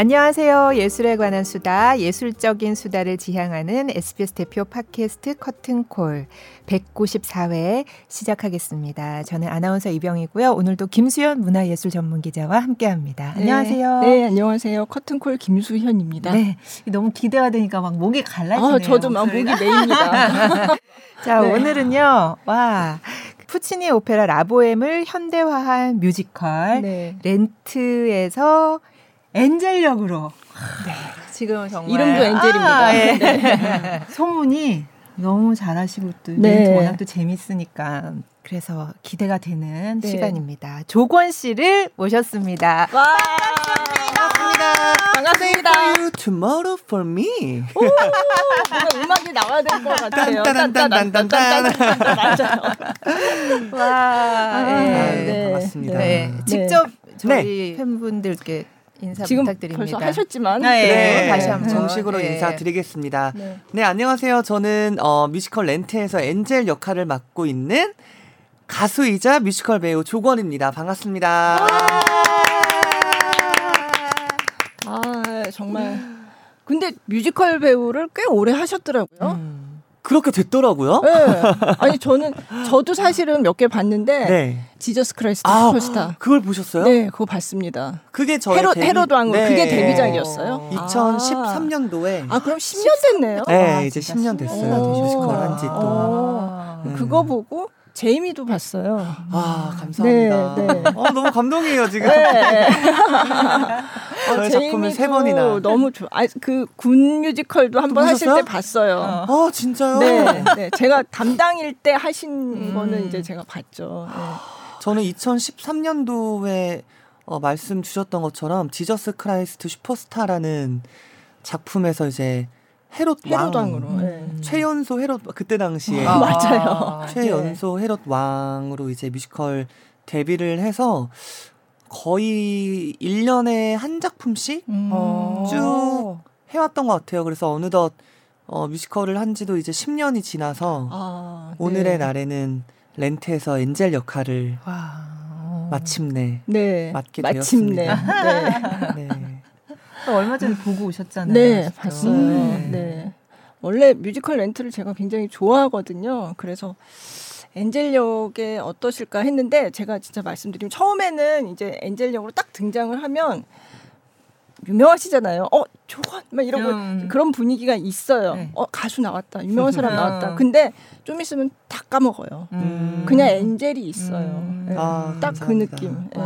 안녕하세요. 예술에 관한 수다, 예술적인 수다를 지향하는 SBS 대표 팟캐스트 커튼콜 194회 시작하겠습니다. 저는 아나운서 이병이고요. 오늘도 김수현 문화예술 전문 기자와 함께 합니다. 네. 안녕하세요. 네, 안녕하세요. 커튼콜 김수현입니다. 네, 너무 기대가 되니까 막 목이 갈라지네요. 아, 저도 막 목이 메입니다. 자, 네. 오늘은요. 와. 푸치니 오페라 라보엠을 현대화한 뮤지컬 네. 렌트에서 엔젤 역으로. 네. 지금 정말 이름도 엔젤입니다. 아, 예. 소문이 너무 잘하시고 또 네. 워낙 또 재밌으니까 그래서 기대가 되는 네. 시간입니다. 조권 씨를 모셨습니다. 와, 반갑습니다. 반갑습니다. For you, tomorrow for me. 오, 뭔가 음악이 나와야 될 것 같아요. 딴딴딴딴딴딴. 맞아요. 와, 아, 예. 네. 반갑습니다. 네. 네. 직접 저희 팬분들께 인사 지금 부탁드립니다. 벌써 하셨지만 네. 네, 다시 한번. 정식으로 네. 인사드리겠습니다. 네. 네, 안녕하세요. 저는 어, 뮤지컬 Rent에서 엔젤 역할을 맡고 있는 가수이자 뮤지컬 배우 조권입니다. 반갑습니다. 아, 정말. 근데 뮤지컬 배우를 꽤 오래 하셨더라고요. 음. 그렇게 됐더라고요. 네. 아니 저는 저도 사실은 몇 개 봤는데 네. Jesus Christ 아, 슈퍼스타. 그걸 보셨어요? 네, 그거 봤습니다. 그게 저의 헤롯 데뷔- 헤롯 왕으로 네. 그게 데뷔작이었어요. 2013년도에 아, 그럼 10년 됐네요. 네, 아, 이제 진짜 10년 됐어요. 오. 뮤지컬 한지 또. 어. 음. 그거 보고 제이미도 봤어요. 아, 감사합니다. 네, 네. 어, 너무 감동이에요, 지금. 네. 저의 작품을 세 번이나. 너무 좋아. 아, 그 군 뮤지컬도 한 번 하실? 때 봤어요. 아, 진짜요? 네, 네. 제가 담당일 때 하신 음. 거는 이제 제가 봤죠. 네. 저는 2013년도에 어, 말씀 주셨던 것처럼 Jesus Christ Superstar라는 작품에서 이제 헤롯 왕, 왕으로. 네. 음. 최연소 헤롯 그때 당시에 아, 맞아요. 최연소 헤롯 왕으로 이제 뮤지컬 데뷔를 해서 거의 1년에 한 작품씩 음. 어. 쭉 해왔던 것 같아요. 그래서 어느덧 어, 뮤지컬을 한 지도 이제 10년이 지나서 아, 오늘의 네. 날에는 Rent에서 엔젤 역할을 와. 마침내 네. 맡게 마침내. 되었습니다. 네. 네. 얼마 전에 보고 오셨잖아요. 네, 직접. 봤어요. 음. 네. 원래 뮤지컬 Rent를 제가 굉장히 좋아하거든요. 그래서 엔젤 역에 어떠실까 했는데 제가 진짜 말씀드리면 처음에는 이제 엔젤 역으로 딱 등장을 하면 유명하시잖아요. 어, 조건 막 이런 거 음. 그런 분위기가 있어요. 네. 어, 가수 나왔다. 유명한 사람 음. 나왔다. 근데 좀 있으면 다 까먹어요. 음. 그냥 엔젤이 있어요. 음. 네. 아, 딱그 감사합니다. 느낌. 네.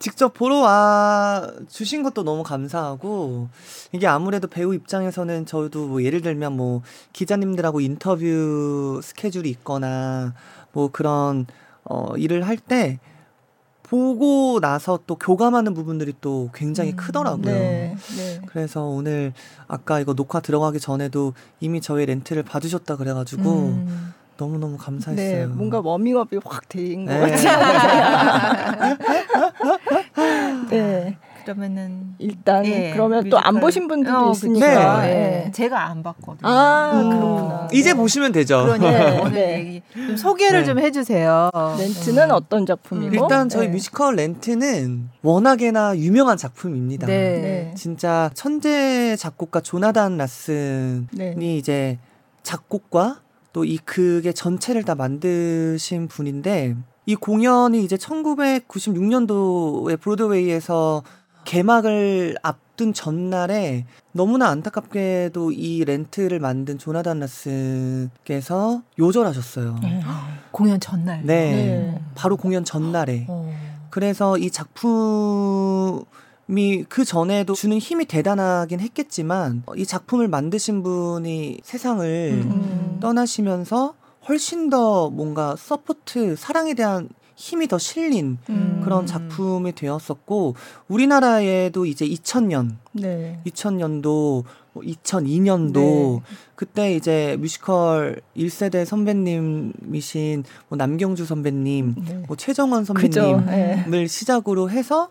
와. 직접 보러 와 주신 것도 너무 감사하고 이게 아무래도 배우 입장에서는 저도 뭐 예를 들면 뭐 기자님들하고 인터뷰 스케줄이 있거나 뭐 그런 어 일을 할 때 보고 나서 또 교감하는 부분들이 또 굉장히 음. 크더라고요. 네. 네. 그래서 오늘 아까 이거 녹화 들어가기 전에도 이미 저희 렌트를 봐주셨다 그래가지고 음. 너무너무 감사했어요. 네, 뭔가 워밍업이 확된것 네. 같아요. 네, 그러면은 일단 예, 그러면 또안 뮤지컬. 보신 분들도 어, 있으니까. 그쵸. 예. 네. 제가 안 봤거든요. 아, 음, 그렇구나. 이제 네. 보시면 되죠. 그러니까 네, 오늘 네. 얘기 좀 소개를 네. 좀 해주세요. 렌트는 어떤 작품이고? 일단 저희 네. 뮤지컬 렌트는 워낙에나 유명한 작품입니다. 네. 네. 진짜 천재 작곡가 조나단 라슨이 네. 이제 작곡과 또 이 극의 전체를 다 만드신 분인데 이 공연이 이제 1996년도에 브로드웨이에서 개막을 앞둔 전날에 너무나 안타깝게도 이 렌트를 만든 조나단 라슨께서 요절하셨어요. 네. 공연 전날. 네. 네. 바로 공연 전날에. 어. 그래서 이 작품이 그 전에도 주는 힘이 대단하긴 했겠지만 이 작품을 만드신 분이 세상을 음. 떠나시면서 훨씬 더 뭔가 support 사랑에 대한 힘이 더 실린 음. 그런 작품이 되었었고 우리나라에도 이제 2000년, 네. 2000년도, 2002년도 네. 그때 이제 뮤지컬 1세대 선배님이신 뭐 남경주 선배님, 네. 뭐 최정원. 선배님을 네. 시작으로 해서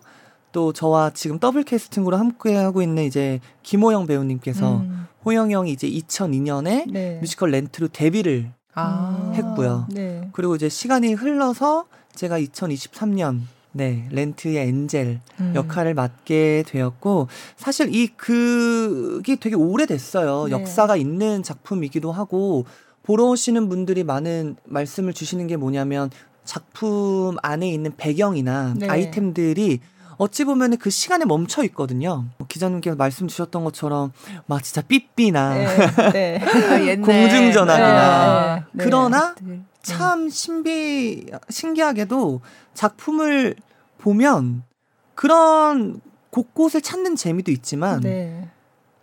또 저와 지금 더블 캐스팅으로 함께 하고 있는 이제 김호영 배우님께서 음. 호영 형이 이제 2002년에 네. 뮤지컬 Rent로 데뷔를 아. 했고요. 네. 그리고 이제 시간이 흘러서 제가 2023년 네, Rent의 엔젤 음. 역할을 맡게 되었고 사실 이 그게 되게 오래됐어요. 네. 역사가 있는 작품이기도 하고 보러 오시는 분들이 많은 말씀을 주시는 게 뭐냐면 작품 안에 있는 배경이나 네. 아이템들이 어찌 보면 그 시간에 멈춰 있거든요. 뭐 기자님께서 말씀 주셨던 것처럼 막 진짜 삐삐나 네. 네. 공중전화기나 네. 네. 그러나 네. 참 신비 신기하게도 작품을 보면 그런 곳곳을 찾는 재미도 있지만 네.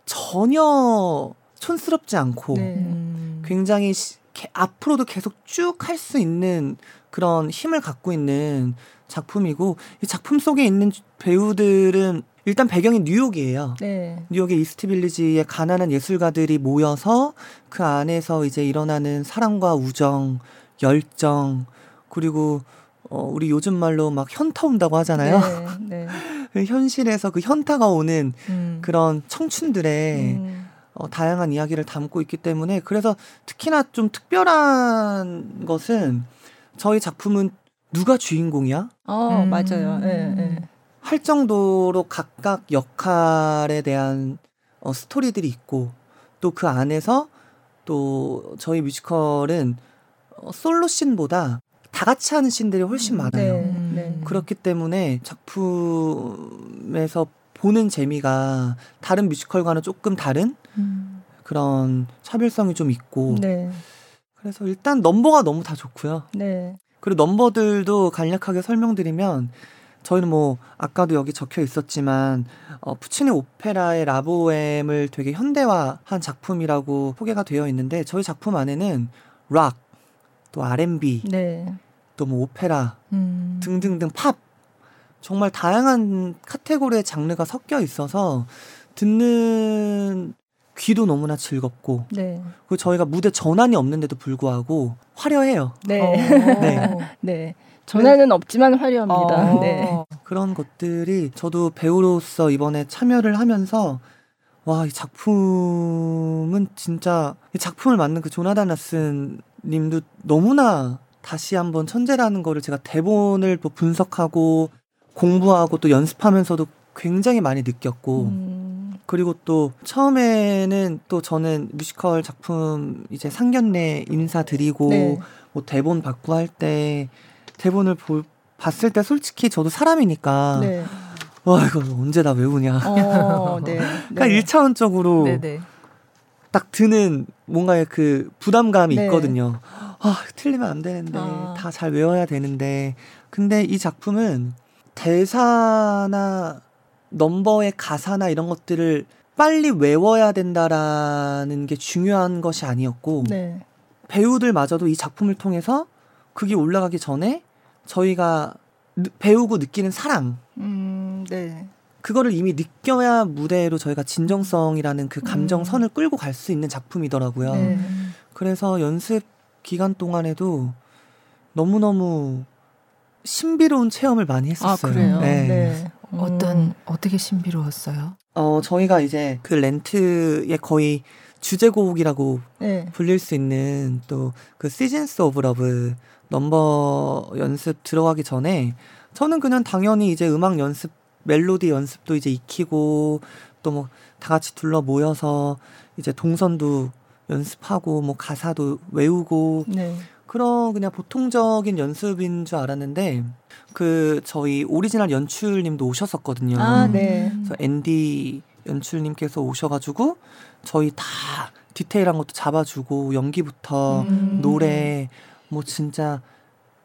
전혀 촌스럽지 않고 네. 음. 굉장히 시- 게- 앞으로도 계속 쭉 할 수 있는 그런 힘을 갖고 있는 작품이고 이 작품 속에 있는 배우들은 일단 배경이 뉴욕이에요. 네. 뉴욕의 이스트 빌리지에 가난한 예술가들이 모여서 그 안에서 이제 일어나는 사랑과 우정, 열정 그리고 어 우리 요즘 말로 막 현타 온다고 하잖아요. 네. 네. 그 현실에서 그 현타가 오는 음. 그런 청춘들의 음. 어, 다양한 이야기를 담고 있기 때문에 그래서 특히나 좀 특별한 것은 저희 작품은 누가 주인공이야? 어, 음. 맞아요. 예, 예. 할 정도로 각각 역할에 대한 어, 스토리들이 있고 또 그 안에서 또 저희 뮤지컬은 어, 솔로 씬보다 다 같이 하는 씬들이 훨씬 많아요. 네. 음. 네. 그렇기 때문에 작품에서 보는 재미가 다른 뮤지컬과는 조금 다른 음. 그런 차별성이 좀 있고 네. 그래서 일단 넘버가 너무 다 좋고요. 네. 그리고 넘버들도 간략하게 설명드리면 저희는 뭐 아까도 여기 적혀 있었지만 어, 푸치니 오페라의 라보엠을 되게 현대화한 작품이라고 소개가 되어 있는데 저희 작품 안에는 락, 또 R&B, 네. 또뭐 오페라 음. 등등등 팝 정말 다양한 카테고리의 장르가 섞여 있어서 듣는 귀도 너무나 즐겁고 네. 그리고 저희가 무대 전환이 없는데도 불구하고 화려해요. 네. 어. 네. 네. 전화는 없지만 화려합니다. 어. 네. 그런 것들이 저도 배우로서 이번에 참여를 하면서 와, 이 작품은 진짜 이 작품을 만든 그 조나단 라슨 님도 너무나 다시 한번 천재라는 거를 제가 대본을 또 분석하고 공부하고 또 연습하면서도 굉장히 많이 느꼈고 음. 그리고 또 처음에는 또 저는 뮤지컬 작품 이제 상견례 인사드리고 네. 뭐 대본 받고 할 때 대본을 볼 봤을 때 솔직히 저도 사람이니까 네. 와 이거 언제 다 외우냐. 어, 네. 그러니까 네. 일차원적으로 네네. 딱 드는 뭔가의 그 부담감이 네. 있거든요. 아 틀리면 안 되는데 아. 다잘 외워야 되는데 근데 이 작품은 대사나 넘버의 가사나 이런 것들을 빨리 외워야 된다라는 게 중요한 것이 아니었고 네. 배우들마저도 이 작품을 통해서 그게 올라가기 전에 저희가 느- 배우고 느끼는 사랑 음, 네. 그거를 이미 느껴야 무대로 저희가 진정성이라는 그 음. 감정선을 끌고 갈 수 있는 작품이더라고요. 네. 그래서 연습 기간 동안에도 너무너무 신비로운 체험을 많이 아, 했었어요. 그래요. 네. 네. 음. 어떤 어떻게 신비로웠어요? 어, 저희가 이제 그 렌트의 거의 주제곡이라고 네. 불릴 수 있는 또 그 Seasons of Love 넘버 연습 들어가기 전에 저는 그냥 당연히 이제 음악 연습 멜로디 연습도 이제 익히고 또 뭐 다 같이 둘러 모여서 이제 동선도 연습하고 뭐 가사도 외우고 네. 그런 그냥 보통적인 연습인 줄 알았는데 그 저희 오리지널 연출님도 오셨었거든요. 아, 네. 그래서 앤디 연출님께서 오셔가지고 저희 다 디테일한 것도 잡아주고 연기부터 음. 노래 뭐 진짜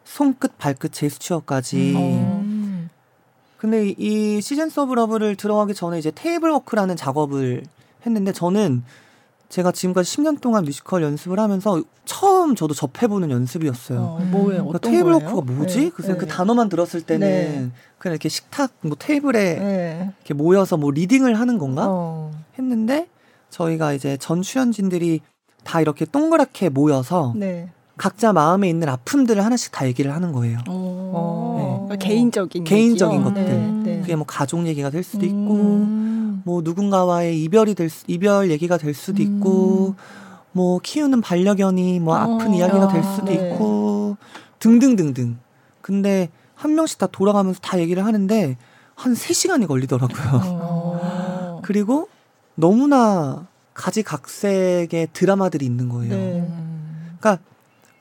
손끝 발끝 제스처까지. 어. 음. 근데 이- 이 Seasons of Love를 들어가기 전에 이제 table work라는 작업을 했는데 저는 제가 지금까지 10년 동안 뮤지컬 연습을 하면서 처음 저도 접해보는 연습이었어요. 어, 뭐예요? 그러니까 table? work가 뭐지? 네. 그래서 그 네. 단어만 들었을 때는 네. 그냥 이렇게 식탁 뭐 테이블에 네. 이렇게 모여서 뭐 reading을 하는 건가 어. 했는데 저희가 이제 전 출연진들이 다 이렇게 동그랗게 모여서 네. 각자 마음에 있는 아픔들을 하나씩 다 얘기를 하는 거예요. 어. 네. 그러니까 개인적인 개인적인 얘기요? 것들. 네. 네. 그게 뭐 가족 얘기가 될 수도 있고 음. 뭐 누군가와의 이별이 될 수, 이별 얘기가 될 수도 음. 있고 뭐 키우는 반려견이 뭐 아픈 어. 이야기가 될 수도 네. 있고 등등등등. 근데 한 명씩 다 돌아가면서 다 얘기를 하는데 한 3시간이 걸리더라고요. 어. 그리고 너무나 가지각색의 드라마들이 있는 거예요. 네. 음. 그러니까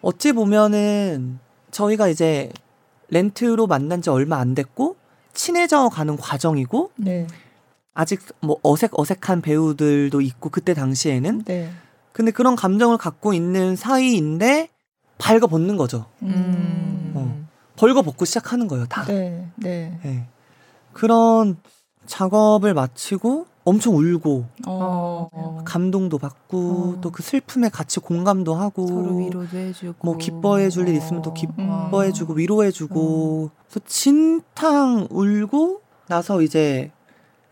어찌 보면은 저희가 이제 렌트로 만난 지 얼마 안 됐고 친해져 가는 과정이고 네. 아직 뭐 어색 어색한 배우들도 있고 그때 당시에는 네. 근데 그런 감정을 갖고 있는 사이인데 발가 벗는 거죠. 음. 어. 벌거 벗고 시작하는 거예요, 다. 네. 네. 예. 그런 작업을 마치고 엄청 울고 어. 감동도 받고 어. 또그 슬픔에 같이 공감도 하고 서로 위로도 해주고 뭐 기뻐해 줄 일 있으면 또 기뻐해 음. 주고 위로해 주고 그래서 진탕 울고 나서 이제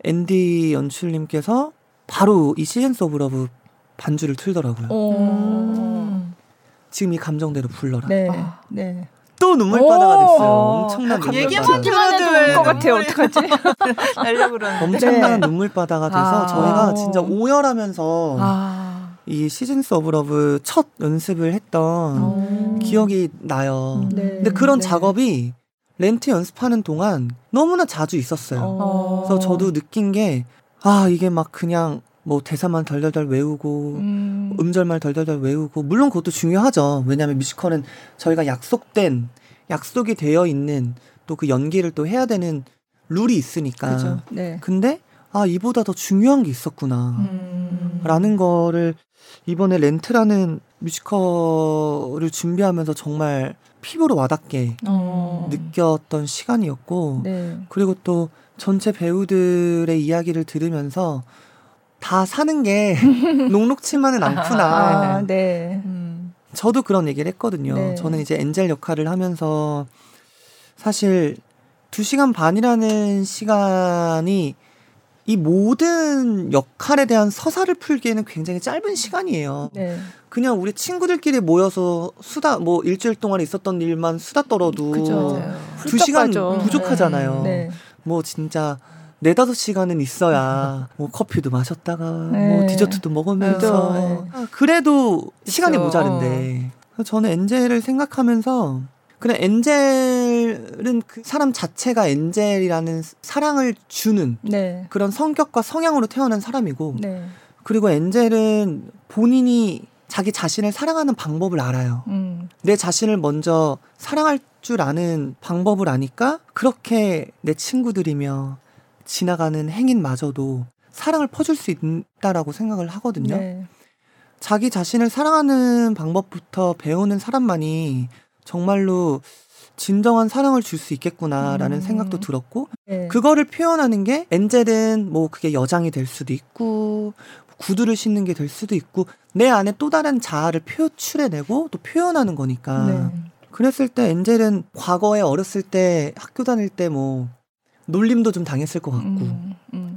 앤디 연출님께서 바로 이 Seasons of Love 반주를 틀더라고요. 어. 음. 지금 이 감정대로 불러라. 네. 아. 네. 또 눈물바다가 됐어요. 어. 엄청난 아, 눈물바다. 얘기만 들어도 왜것 같아요. 어떡하지? 날려 그러는데. 엄청난 네. 눈물바다가 돼서 아. 저희가 진짜 오열하면서 아. 이 Seasons of Love 첫 연습을 했던 어. 기억이 나요. 음. 네. 근데 그런 네. 작업이 렌트 연습하는 동안 너무나 자주 있었어요. 어. 그래서 저도 느낀 게, 아, 이게 막 그냥 뭐 대사만 덜덜덜 외우고, 음. 음절만 덜덜덜 외우고, 물론 그것도 중요하죠. 왜냐하면 뮤지컬은 저희가 약속된, 약속이 되어 있는 또 그 연기를 또 해야 되는 룰이 있으니까. 그죠. 네. 근데, 아, 이보다 더 중요한 게 있었구나. 음. 라는 거를 이번에 렌트라는 뮤지컬을 준비하면서 정말 피부로 와닿게 어. 느꼈던 시간이었고 네. 그리고 또 전체 배우들의 이야기를 들으면서 다 사는 게 녹록치만은 않구나. 아, 네. 음. 저도 그런 얘기를 했거든요. 네. 저는 이제 엔젤 역할을 하면서 사실 두 시간 반이라는 시간이 이 모든 역할에 대한 서사를 풀기에는 굉장히 짧은 시간이에요. 네. 그냥 우리 친구들끼리 모여서 수다 뭐 일주일 동안 있었던 일만 수다 떨어도 그죠. 맞아요. 두 시간. 부족하잖아요. 네. 뭐 진짜 네다섯 시간은 있어야 뭐 커피도 마셨다가 네. 뭐 디저트도 먹으면서 그죠. 네. 아, 그래도 시간이 그쵸. 모자른데 저는 엔젤을 생각하면서 그냥 엔젤은 그 사람 자체가 엔젤이라는 사랑을 주는 네. 그런 성격과 성향으로 태어난 사람이고 네. 그리고 엔젤은 본인이 자기 자신을 사랑하는 방법을 알아요. 음. 내 자신을 먼저 사랑할 줄 아는 방법을 아니까 그렇게 내 친구들이며 지나가는 행인마저도 사랑을 퍼줄 수 있다라고 생각을 하거든요. 네. 자기 자신을 사랑하는 방법부터 배우는 사람만이 정말로 진정한 사랑을 줄 수 있겠구나라는 음. 생각도 들었고 네. 그거를 표현하는 게 엔젤은 뭐 그게 여장이 될 수도 있고 구두를 신는 게 될 수도 있고 내 안에 또 다른 자아를 표출해내고 또 표현하는 거니까 네. 그랬을 때 엔젤은 과거에 어렸을 때 학교 다닐 때 뭐 놀림도 좀 당했을 것 같고 음. 음.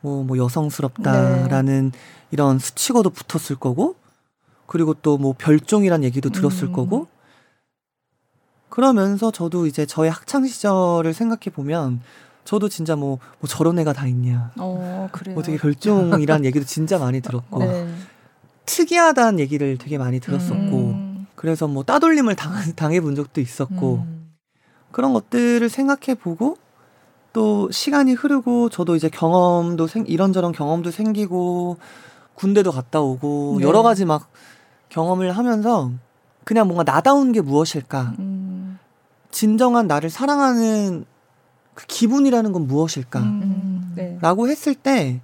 뭐, 뭐 여성스럽다라는 이런 수치고도 붙었을 거고 그리고 또 뭐 별종이란 얘기도 들었을 음. 거고 그러면서 저도 이제 저의 학창 시절을 생각해 보면 저도 진짜 뭐, 뭐 저런 애가 다 있냐 어, 그래요. 뭐 되게 별종이란 얘기도 진짜 많이 들었고 네. 특이하다는 얘기를 되게 많이 들었었고 음. 그래서 뭐 따돌림을 당, 당해 본 적도 있었고 음. 그런 것들을 생각해 보고 또 시간이 흐르고 저도 이제 경험도 생, 이런저런 경험도 생기고 군대도 갔다 오고 네. 여러 가지 막 경험을 하면서 그냥 뭔가 나다운 게 무엇일까 음. 진정한 나를 사랑하는 그 기분이라는 건 무엇일까 음. 네. 라고 했을 때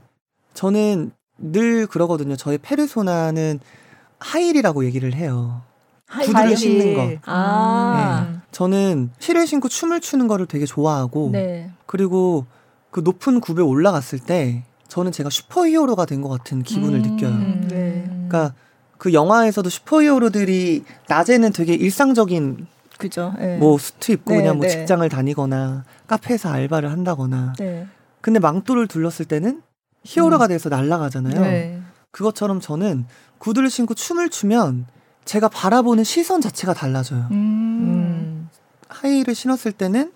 저는 늘 그러거든요 저의 페르소나는 하일이라고 얘기를 해요 구두를 신는 거 아. 네. 저는 힐을 신고 춤을 추는 거를 되게 좋아하고 네. 그리고 그 높은 굽에 올라갔을 때 저는 제가 슈퍼히어로가 된 것 같은 기분을 음. 느껴요. 네. 그러니까 그 영화에서도 슈퍼히어로들이 낮에는 되게 일상적인 그죠. 네. 뭐 수트 입고 네, 그냥 뭐 네. 직장을 다니거나 카페에서 알바를 한다거나 네. 근데 망토를 둘렀을 때는 히어로가 돼서 날아가잖아요. 네. 그것처럼 저는 구두를 신고 춤을 추면 제가 바라보는 시선 자체가 달라져요. 음. 음. 하이힐을 신었을 때는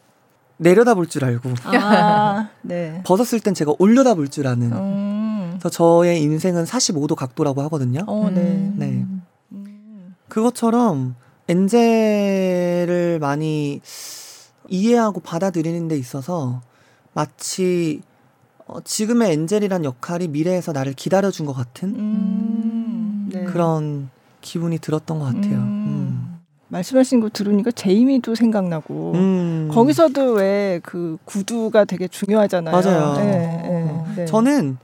내려다 볼 줄 알고 아, 네. 벗었을 땐 제가 올려다 볼 줄 아는. 음. 그래서 저의 인생은 45도 각도라고 하거든요. 어, 네. 음. 네. 음. 그것처럼 엔젤을 많이 이해하고 받아들이는 데 있어서 마치 어, 지금의 엔젤이란 역할이 미래에서 나를 기다려준 것 같은 음, 네. 그런 기분이 들었던 것 같아요. 음. 음. 말씀하신 거 들으니까 제이미도 생각나고 음. 거기서도 왜 그 구두가 되게 중요하잖아요. 맞아요. 네, 네, 네. 저는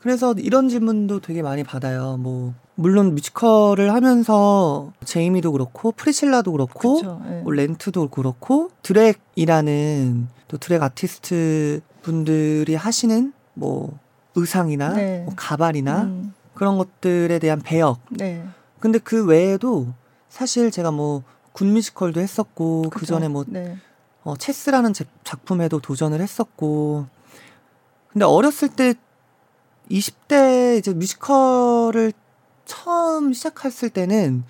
그래서 이런 질문도 되게 많이 받아요. 뭐 물론 뮤지컬을 하면서 제이미도 그렇고 프리실라도 그렇고 그쵸, 네. 뭐 렌트도 그렇고 드랙이라는 또 드랙 아티스트 분들이 하시는 뭐 의상이나 네. 뭐 가발이나 음, 그런 것들에 대한 배역. 네. 근데 그 외에도 사실 제가 뭐 군 뮤지컬도 했었고 그. 전에 뭐 네. 어, 체스라는 제- 작품에도 도전을 했었고 근데 어렸을 때 20대 이제 뮤지컬을 처음 시작했을 때는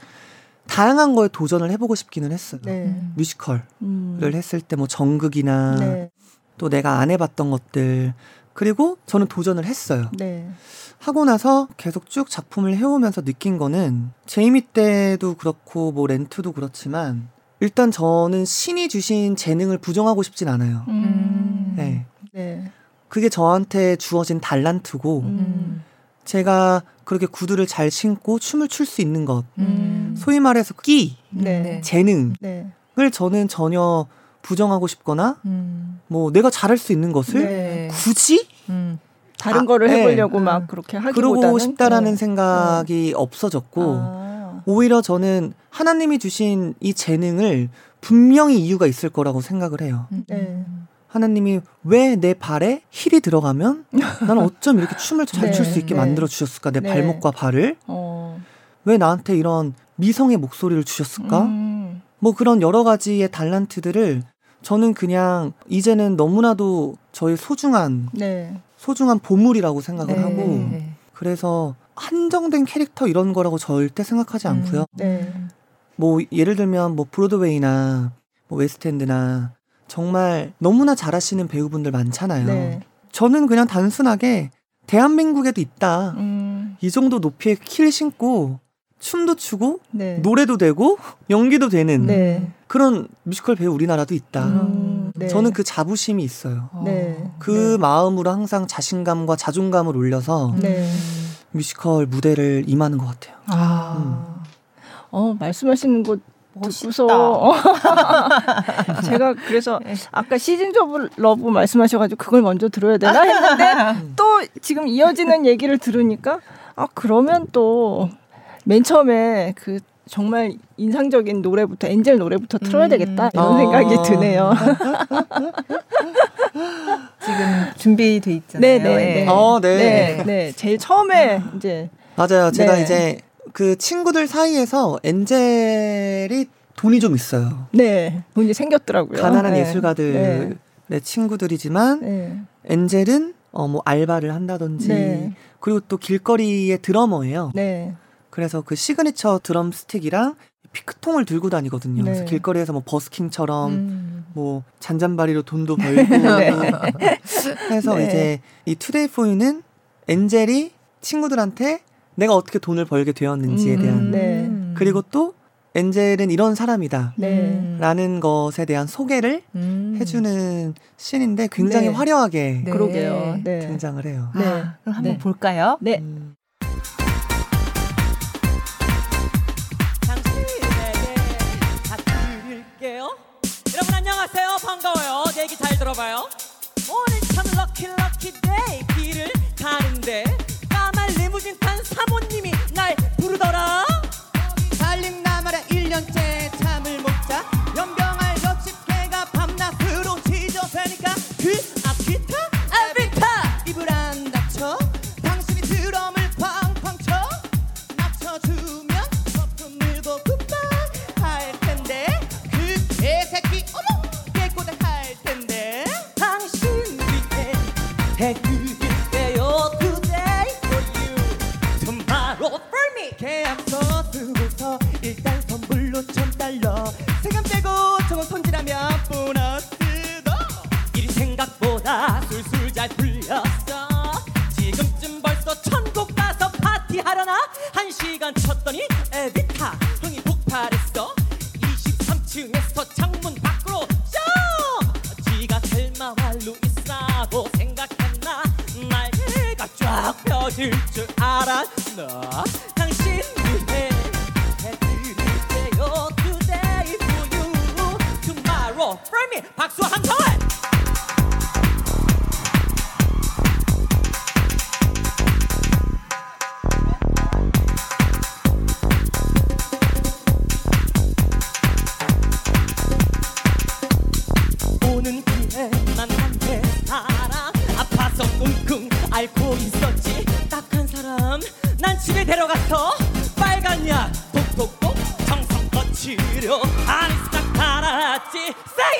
다양한 거에 도전을 해보고 싶기는 했어요. 네. 뮤지컬을 음. 했을 때 뭐 정극이나 네. 또 내가 안 해봤던 것들 그리고 저는 도전을 했어요. 네. 하고 나서 계속 쭉 작품을 해오면서 느낀 거는 제이미 때도 그렇고 뭐 렌트도 그렇지만 일단 저는 신이 주신 재능을 부정하고 싶진 않아요. 음. 네. 네. 그게 저한테 주어진 달란트고 음. 제가 그렇게 구두를 잘 신고 춤을 출 수 있는 것 음. 소위 말해서 끼 네. 재능을 네. 저는 전혀 부정하고 싶거나 음. 뭐 내가 잘할 수 있는 것을 네. 굳이 음. 다른 아, 거를 네. 해보려고 음. 막 그렇게 하기보다는 그러고 싶다라는 네. 생각이 없어졌고 아. 오히려 저는 하나님이 주신 이 재능을 분명히 이유가 있을 거라고 생각을 해요. 음. 네. 하나님이 왜 내 발에 힐이 들어가면 나는 어쩜 이렇게 춤을 잘 네, 출수 있게 네. 만들어 주셨을까? 내 네. 발목과 발을 어. 왜 나한테 이런 미성의 목소리를 주셨을까? 음. 뭐 그런 여러 가지의 달란트들을 저는 그냥 이제는 너무나도 저의 소중한 네. 소중한 보물이라고 생각을 네. 하고 네. 그래서 한정된 캐릭터 이런 거라고 절대 생각하지 않고요. 네. 뭐 예를 들면 뭐 브로드웨이나 뭐 웨스트엔드나 정말 너무나 잘하시는 배우분들 많잖아요. 네. 저는 그냥 단순하게 대한민국에도 있다. 음. 이 정도 높이의 힐을 신고 춤도 추고 네. 노래도 되고 연기도 되는 네. 그런 뮤지컬 배우 우리나라도 있다. 음. 네. 저는 그 자부심이 있어요. 어. 네. 그 네. 마음으로 항상 자신감과 자존감을 올려서 네. 뮤지컬 무대를 임하는 것 같아요. 아. 어 말씀하시는 거 멋있다. 듣고서 제가 그래서 네. 아까 Season of Love 말씀하셔가지고 그걸 먼저 들어야 되나 했는데 또 지금 이어지는 얘기를 들으니까 아 그러면 또 맨 처음에 그 정말 인상적인 노래부터 엔젤 노래부터 틀어야 음. 되겠다 이런 어. 생각이 드네요. 지금 준비돼 있잖아요. 네, 네, 네. 어, 네. 네, 네, 제일 처음에 이제 맞아요. 제가 네. 이제 그 친구들 사이에서 엔젤이 돈이 좀 있어요. 네 돈이 생겼더라고요. 가난한 네. 예술가들의 친구들이지만 네. 엔젤은 어 뭐 알바를 한다든지 네. 그리고 또 길거리의 드러머예요. 네. 그래서 그 시그니처 드럼 스틱이랑 피클통을 들고 다니거든요. 그래서 네. 길거리에서 뭐 busking처럼 음. 뭐 잔잔바리로 돈도 벌고 해서 네. 이제 이 Today for You는 엔젤이 친구들한테 내가 어떻게 돈을 벌게 되었는지에 음, 대한 네. 그리고 또 엔젤은 이런 사람이다. 네. 음. 라는 것에 대한 소개를 음. 해주는 씬인데 굉장히 네. 화려하게 네. 그러게요. 네. 등장을 해요. 아, 네. 그럼 한번 네. 볼까요? 네. 음. 반가워요. 내 얘기 잘 들어봐요. 오늘 참 lucky lucky day 길을 가는데 까만 리무진 탄 사모님이 날 부르더라. 달림 나마라 1년째 달러 세금 빼고 저건 손질하면 보너스도 일이 생각보다 술술 잘 풀렸어. 지금쯤 벌써 천국 가서 파티하려나? 한 시간 쳤더니 에비타 흥이 폭발했어. 23층에서 창문 밖으로 쭉 지가 셀마와 루이스라고 생각했나? 날개가 쫙 펴질 줄 알았나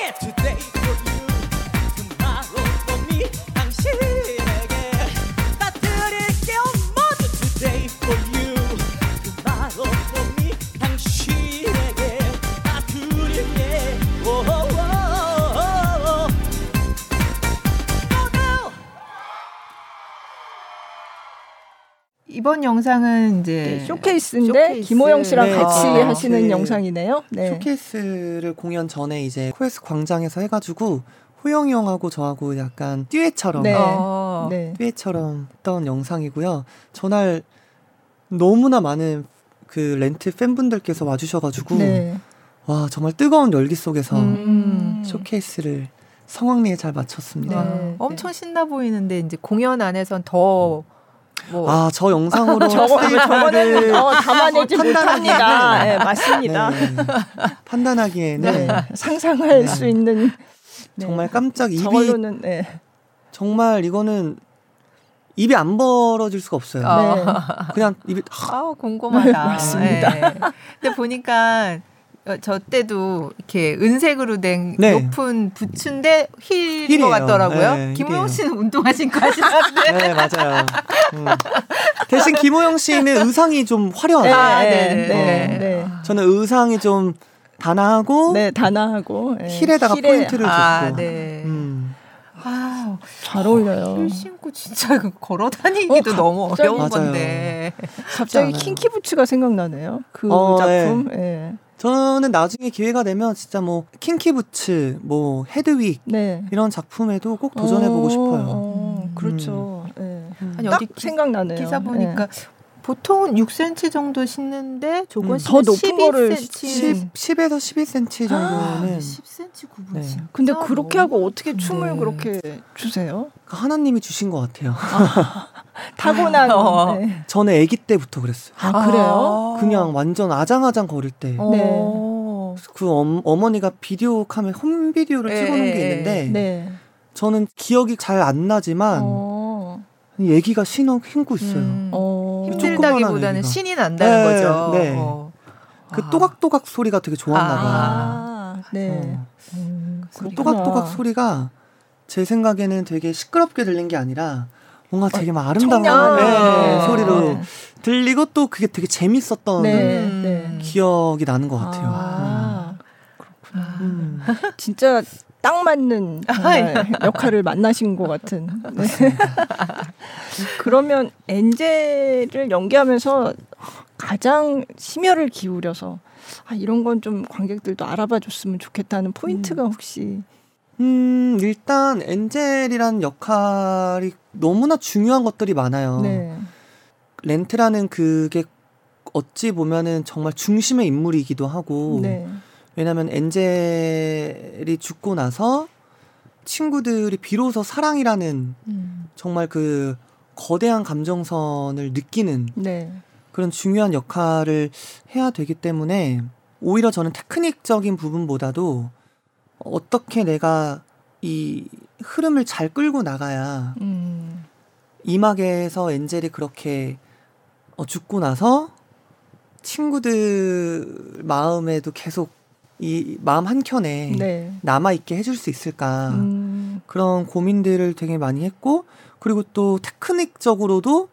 it 이번 영상은 이제 네, 쇼케이스인데 쇼케이스. 김호영 씨랑 네. 같이 아, 하시는 그 영상이네요. 네. 쇼케이스를 공연 전에 이제 코에스 광장에서 해가지고 호영이 형하고 저하고 약간 듀엣처럼 네. 어. 네. 듀엣처럼 했던 영상이고요. 전날 너무나 많은 그 렌트 팬분들께서 와주셔가지고 네. 와 정말 뜨거운 열기 속에서 음. 쇼케이스를 성황리에 잘 마쳤습니다. 네. 아, 엄청 신나 보이는데 이제 공연 안에선 더 뭐. 아 저 영상으로 저거 저거는 어, 담아내지 판단하기에는- 못합니다. 네, 맞습니다. 네, 판단하기에는 네. 상상할 네. 수 있는 네. 정말 깜짝 입이 저걸로는 네. 정말 이거는 입이 안 벌어질 수가 없어요. 아. 그냥 입이 아, 궁금하다. 맞습니다. 네. 근데 보니까 어, 저 때도 이렇게 은색으로 된 네. 높은 부츠인데 힐인 것 힐이에요. 같더라고요. 네, 김호영 힐이에요. 씨는 운동화 신고 하시는데. 네 맞아요. 음. 대신 김호영 씨는 의상이 좀 화려하죠. 아, 네, 네네네. 네, 네. 저는 의상이 좀 단아하고 네, 단아하고 네. 힐에다가 힐에 포인트를 아, 줬고. 네. 음. 아, 잘 어울려요. 힐 신고 진짜 그 걸어 다니기도 어, 너무 어려운 맞아요. 건데. 갑자기. 킹키부츠가 생각나네요. 그 어, 작품. 예. 저는 나중에 기회가 되면 진짜 뭐 킹키부츠, 뭐 헤드윅 네. 이런 작품에도 꼭 도전해보고 어, 싶어요. 어, 그렇죠. 예. 아니 딱 어디 기, 생각나네요. 기사 보니까 보통은 6cm 정도 신는데 저건 음, 더 높은 거를 12cm. 10, 10에서 12cm 정도는 10cm 구분 네. 근데 그렇게 너무 하고 어떻게 춤을 네. 그렇게 추세요? 하나님이 주신 것 같아요. 타고난. 어. 네. 저는 아기 때부터 그랬어요. 아, 그래요? 그냥 완전 아장아장 거릴 때. 어. 네. 그 엄, 어머 니가 비디오 카메라 홈 비디오를 예, 찍어놓은 예, 게 있는데 네. 저는 기억이 잘 안 나지만 어. 얘기가 신어 신고 있어요. 음. 어. 힘들다기보다는. 신이 난다는 네, 거죠. 네. 어. 그 아. 또각또각 소리가 되게 좋았나 봐. 아, 네. 어. 음, 그 그렇구나. 또각또각 소리가 제 생각에는 되게 시끄럽게 들린 게 아니라 뭔가 되게 막 아름다운 네, 네. 소리로 네. 들리고 또 그게 되게 재밌었던 네. 음. 네. 기억이 나는 것 같아요. 아, 음. 진짜 딱 맞는 역할을 만나신 것 같은. 네. 그러면 엔젤을 연기하면서 가장 심혈을 기울여서 아, 이런 건 좀 관객들도 알아봐 줬으면 좋겠다는 포인트가 혹시 음, 일단 엔젤이라는 역할이 너무나 중요한 것들이 많아요. 네. 렌트라는 그게 어찌 보면은 정말 중심의 인물이기도 하고 네. 왜냐하면 엔젤이 죽고 나서 친구들이 비로소 사랑이라는 음. 정말 그 거대한 감정선을 느끼는 네. 그런 중요한 역할을 해야 되기 때문에 오히려 저는 테크닉적인 부분보다도 어떻게 내가 이 흐름을 잘 끌고 나가야 음. 이막에서 엔젤이 그렇게 어, 죽고 나서 친구들 마음에도 계속 이 마음 한 켠에 네. 남아 있게 해줄 수 있을까 음. 그런 고민들을 되게 많이 했고 그리고 또 테크닉적으로도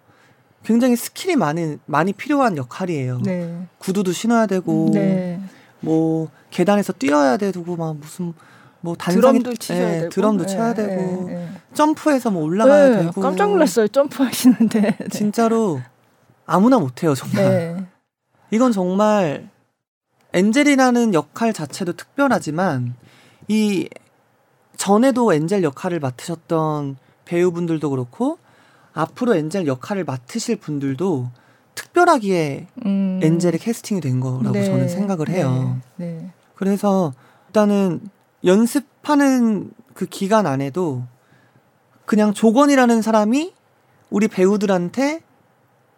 굉장히 스킬이 많은 많이 필요한 역할이에요. 네. 구두도 신어야 되고 네. 뭐 계단에서 뛰어야 되고 막 무슨 뭐 단상에 드럼도 치셔야 예, 되고 드럼도 네, 쳐야 되고 네, 네. 점프해서 뭐 올라가야 네, 되고 깜짝 놀랐어요. 점프하시는데. 네. 진짜로 아무나 못해요 정말. 네. 이건 정말 엔젤이라는 역할 자체도 특별하지만 이 전에도 엔젤 역할을 맡으셨던 배우분들도 그렇고 앞으로 엔젤 역할을 맡으실 분들도 특별하기에 음. 엔젤에 캐스팅이 된 거라고 네. 저는 생각을 해요. 네. 네. 그래서 일단은 연습하는 그 기간 안에도 그냥 조건이라는 사람이 우리 배우들한테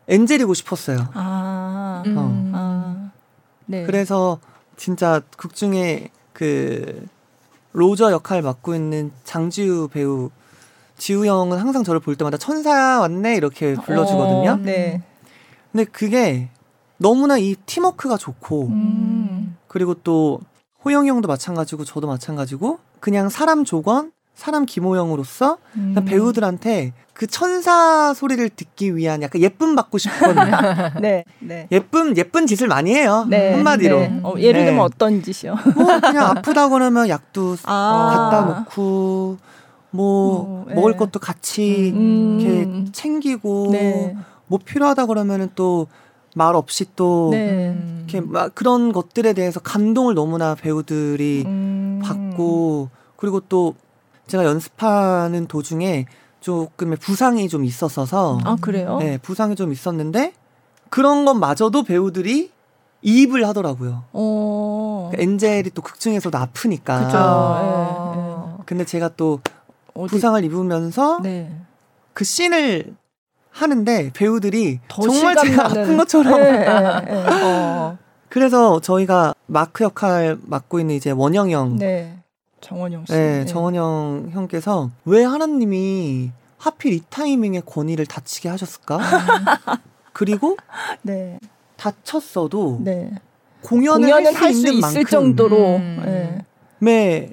엔젤이고 싶었어요. 아. 음. 어. 아. 네. 그래서 진짜 극 중에 그 로저 역할 맡고 있는 장지우 배우 지우 형은 항상 저를 볼 때마다 천사 왔네 이렇게 불러주거든요. 어, 네. 근데 그게 너무나 이 팀워크가 좋고 음. 그리고 또 호영이 형도 마찬가지고 저도 마찬가지고 그냥 사람 조건 사람 김호영으로서 음. 배우들한테 그 천사 소리를 듣기 위한 약간 예쁨 받고 싶은 네. 네. 예쁜 예쁜 짓을 많이 해요 네. 한마디로 네. 어, 예를 네. 들면 어떤 짓이요? 뭐 그냥 아프다 그러면 약도 아. 갖다 놓고 뭐 어, 예. 먹을 것도 같이 음. 이렇게 챙기고 네. 뭐 필요하다 그러면은 또 말 없이 또 네. 음. 이렇게 막 그런 것들에 대해서 감동을 너무나 배우들이 음. 받고 그리고 또 제가 연습하는 도중에 조금의 부상이 좀 있었어서 아 그래요? 네 부상이 좀 있었는데 그런 것마저도 배우들이 이입을 하더라고요. 어. 그러니까 엔젤이 또 극중에서도 아프니까. 그죠. 어. 근데 제가 또 어디- 부상을 입으면서 네. 그 씬을 하는데 배우들이 더 정말 제가 실감나는. 아픈 것처럼 네, 네, 네. 어. 그래서 저희가 마크 역할 맡고 있는 이제 원영 형, 네, 네. 정원영 씨. 정원영 형께서 왜 하나님이 하필 이 타이밍에 권위를 다치게 하셨을까? 그리고 네. 다쳤어도 네. 공연을, 공연은 할수 있는 있을 만큼의 정도로. 음. 네.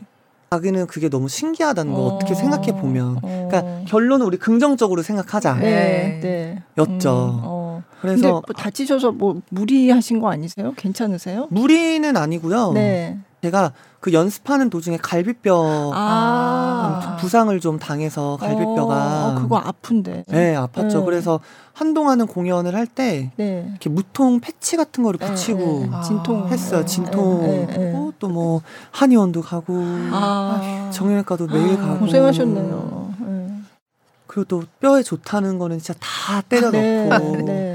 자기는 그게 너무 신기하다는 거 어... 떻게 생각해 보면 어. 그러니까 결론은 우리 긍정적으로 생각하자 네. 네. 였죠. 음, 어. 그래서 뭐 다치셔서 뭐 무리하신 거 아니세요? 괜찮으세요? 무리는 아니고요. 네. 제가 그 연습하는 도중에 갈비뼈 아. 부상을 좀 당해서 갈비뼈가 어, 그거 아픈데. 네 아팠죠. 네. 그래서 한동안은 공연을 할때 네. 이렇게 무통 패치 같은 거를 붙이고 네, 네. 아. 진통 했어요. 진통 네, 네, 네. 하고 또뭐 한의원도 가고 아. 정형외과도 매일 가고 고생하셨네요. 네. 그리고 또 뼈에 좋다는 거는 진짜 다 때려 넣고 네, 네.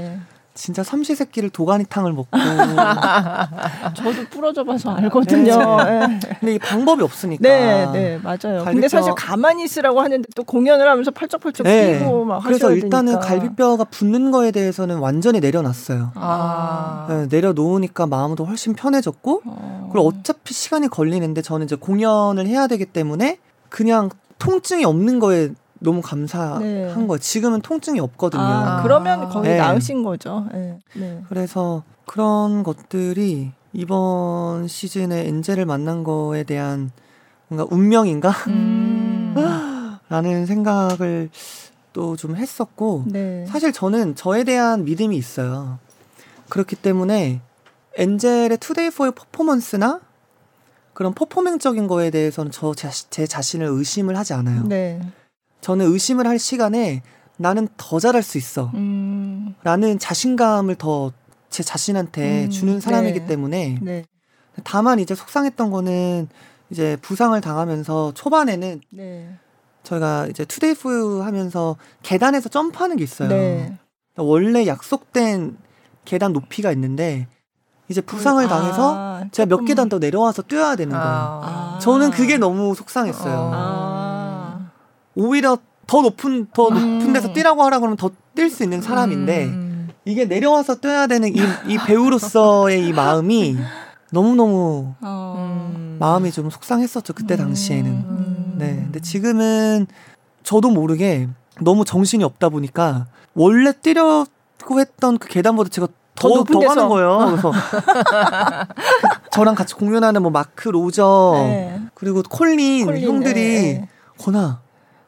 진짜 삼시세끼를 도가니탕을 먹고 저도 부러져 봐서 알거든요. 네. 근데 이 방법이 없으니까 네, 네, 맞아요. 근데 갈비뼈- 사실 가만히 있으라고 하는데 또 공연을 하면서 펄쩍펄쩍 네. 뛰고 막 그래서 일단은 되니까. 갈비뼈가 붙는 거에 대해서는 완전히 내려놨어요. 아. 네, 내려놓으니까 마음도 훨씬 편해졌고 어. 그리고 어차피 시간이 걸리는데 저는 이제 공연을 해야 되기 때문에 그냥 통증이 없는 거에 너무 감사한 네. 거예요. 지금은 통증이 없거든요. 아, 그러면 거의 네. 나으신 거죠. 네. 네. 그래서 그런 것들이 이번 시즌에 엔젤을 만난 거에 대한 뭔가 운명인가? 음. 라는 생각을 또 좀 했었고 네. 사실 저는 저에 대한 믿음이 있어요. 그렇기 때문에 엔젤의 투데이 포의 퍼포먼스나 그런 퍼포먼스적인 거에 대해서는 저 제 자신을 의심을 하지 않아요. 네. 저는 의심을 할 시간에 나는 더 잘할 수 있어. 음. 라는 자신감을 더 제 자신한테 음, 주는 사람이기 네. 때문에 네. 다만 이제 속상했던 거는 이제 부상을 당하면서 초반에는 네. 저희가 이제 Today 4 U 하면서 계단에서 점프하는 게 있어요. 네. 원래 약속된 계단 높이가 있는데 이제 부상을 당해서 아, 제가 몇 조금- 계단 더 내려와서 뛰어야 되는 거예요. 아. 저는 그게 너무 속상했어요. 아. 오히려 더 높은 더 음. 높은 데서 뛰라고 하라 그러면 더 뛸 수 있는 사람인데 음. 이게 내려와서 뛰어야 되는 이, 이 배우로서의 이 마음이 너무 너무 어. 음. 마음이 좀 속상했었죠 그때 당시에는. 음. 네, 근데 지금은 저도 모르게 너무 정신이 없다 보니까 원래 뛰려고 했던 그 계단보다 제가 더 더, 높은 더 데서. 가는 거예요. 그래서 그 저랑 같이 공연하는 뭐 마크 로저 네. 그리고 콜린, 콜린, 형들이 네, 네. 건아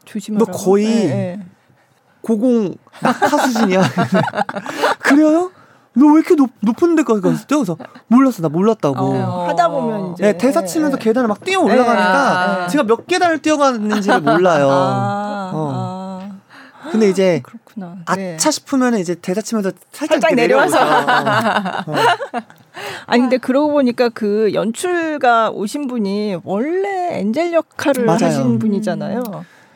조심하라고. 너 거의 네, 네. 고공 낙하 수준이야. 그래요? 너 왜 이렇게 높, 높은 데까지 갔어? 그래서 몰랐어, 나 몰랐다고. 어, 하다 보면 이제 네, 대사 치면서 네. 계단을 막 뛰어 올라가니까 네, 네. 제가 몇 계단을 뛰어갔는지를 몰라요. 아, 어. 아, 근데 이제 그렇구나. 아차 네. 싶으면 이제 대사 치면서 살짝, 살짝 내려와서. 내려오죠. 어. 아니 근데 그러고 보니까 그 연출가 오신 분이 원래 엔젤 역할을 맞아요. 하신 분이잖아요. 앤디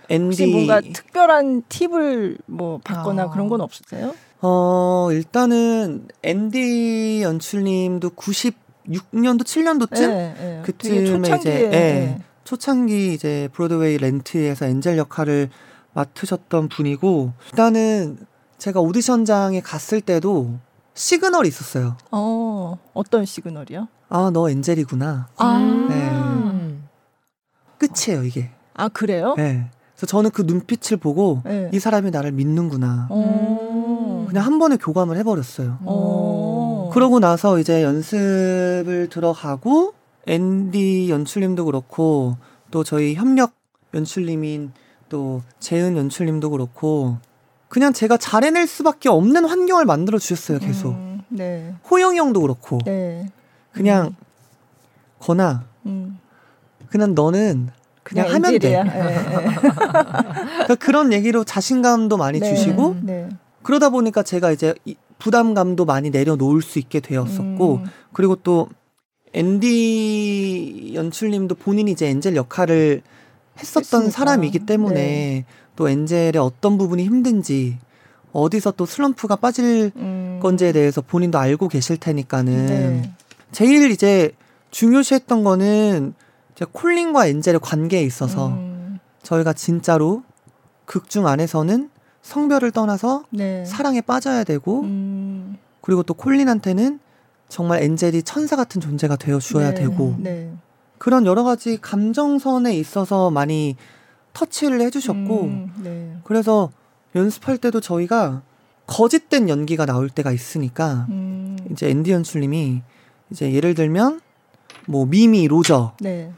혹시 뭔가 특별한 팁을 뭐 받거나 아. 그런 건 없으세요? 어 일단은 앤디 연출님도 96년도 7년도쯤 네, 네. 그쯤에 이제, 예. 네. 초창기 이제 브로드웨이 렌트에서 엔젤 역할을 맡으셨던 분이고 일단은 제가 오디션장에 갔을 때도 시그널이 있었어요. 어 어떤 시그널이요? 아 너 엔젤이구나. 아, 음. 끝이에요 이게. 아 그래요? 네. 그래서 저는 그 눈빛을 보고 네. 이 사람이 나를 믿는구나. 어. 그냥 한 번에 교감을 해버렸어요. 어. 그러고 나서 이제 연습을 들어가고 앤디 연출님도 그렇고 또 저희 협력 연출님인 또 재은 연출님도 그렇고 그냥 제가 잘해낼 수밖에 없는 환경을 만들어 주셨어요 계속 음, 네. 호영이 형도 그렇고 네. 그냥 거나 음. 그냥 너는 그냥 하면 엔젤이야. 돼 네, 네. 그러니까 그런 얘기로 자신감도 많이 네. 주시고 네. 그러다 보니까 제가 이제 이 부담감도 많이 내려놓을 수 있게 되었었고 음. 그리고 또 앤디 연출님도 본인이 이제 엔젤 역할을 했었던 했으니까. 사람이기 때문에 네. 또 엔젤의 어떤 부분이 힘든지 어디서 또 슬럼프가 빠질 음. 건지에 대해서 본인도 알고 계실 테니까는 네. 제일 이제 중요시했던 거는 콜린과 엔젤의 관계에 있어서 음. 저희가 진짜로 극중 안에서는 성별을 떠나서 네. 사랑에 빠져야 되고 음. 그리고 또 콜린한테는 정말 엔젤이 천사 같은 존재가 되어 주어야 네. 되고 네. 그런 여러 가지 감정선에 있어서 많이 터치를 해주셨고 음. 네. 그래서 연습할 때도 저희가 거짓된 연기가 나올 때가 있으니까 음. 이제 앤디 연출님이 이제 예를 들면 뭐 미미 로저 네.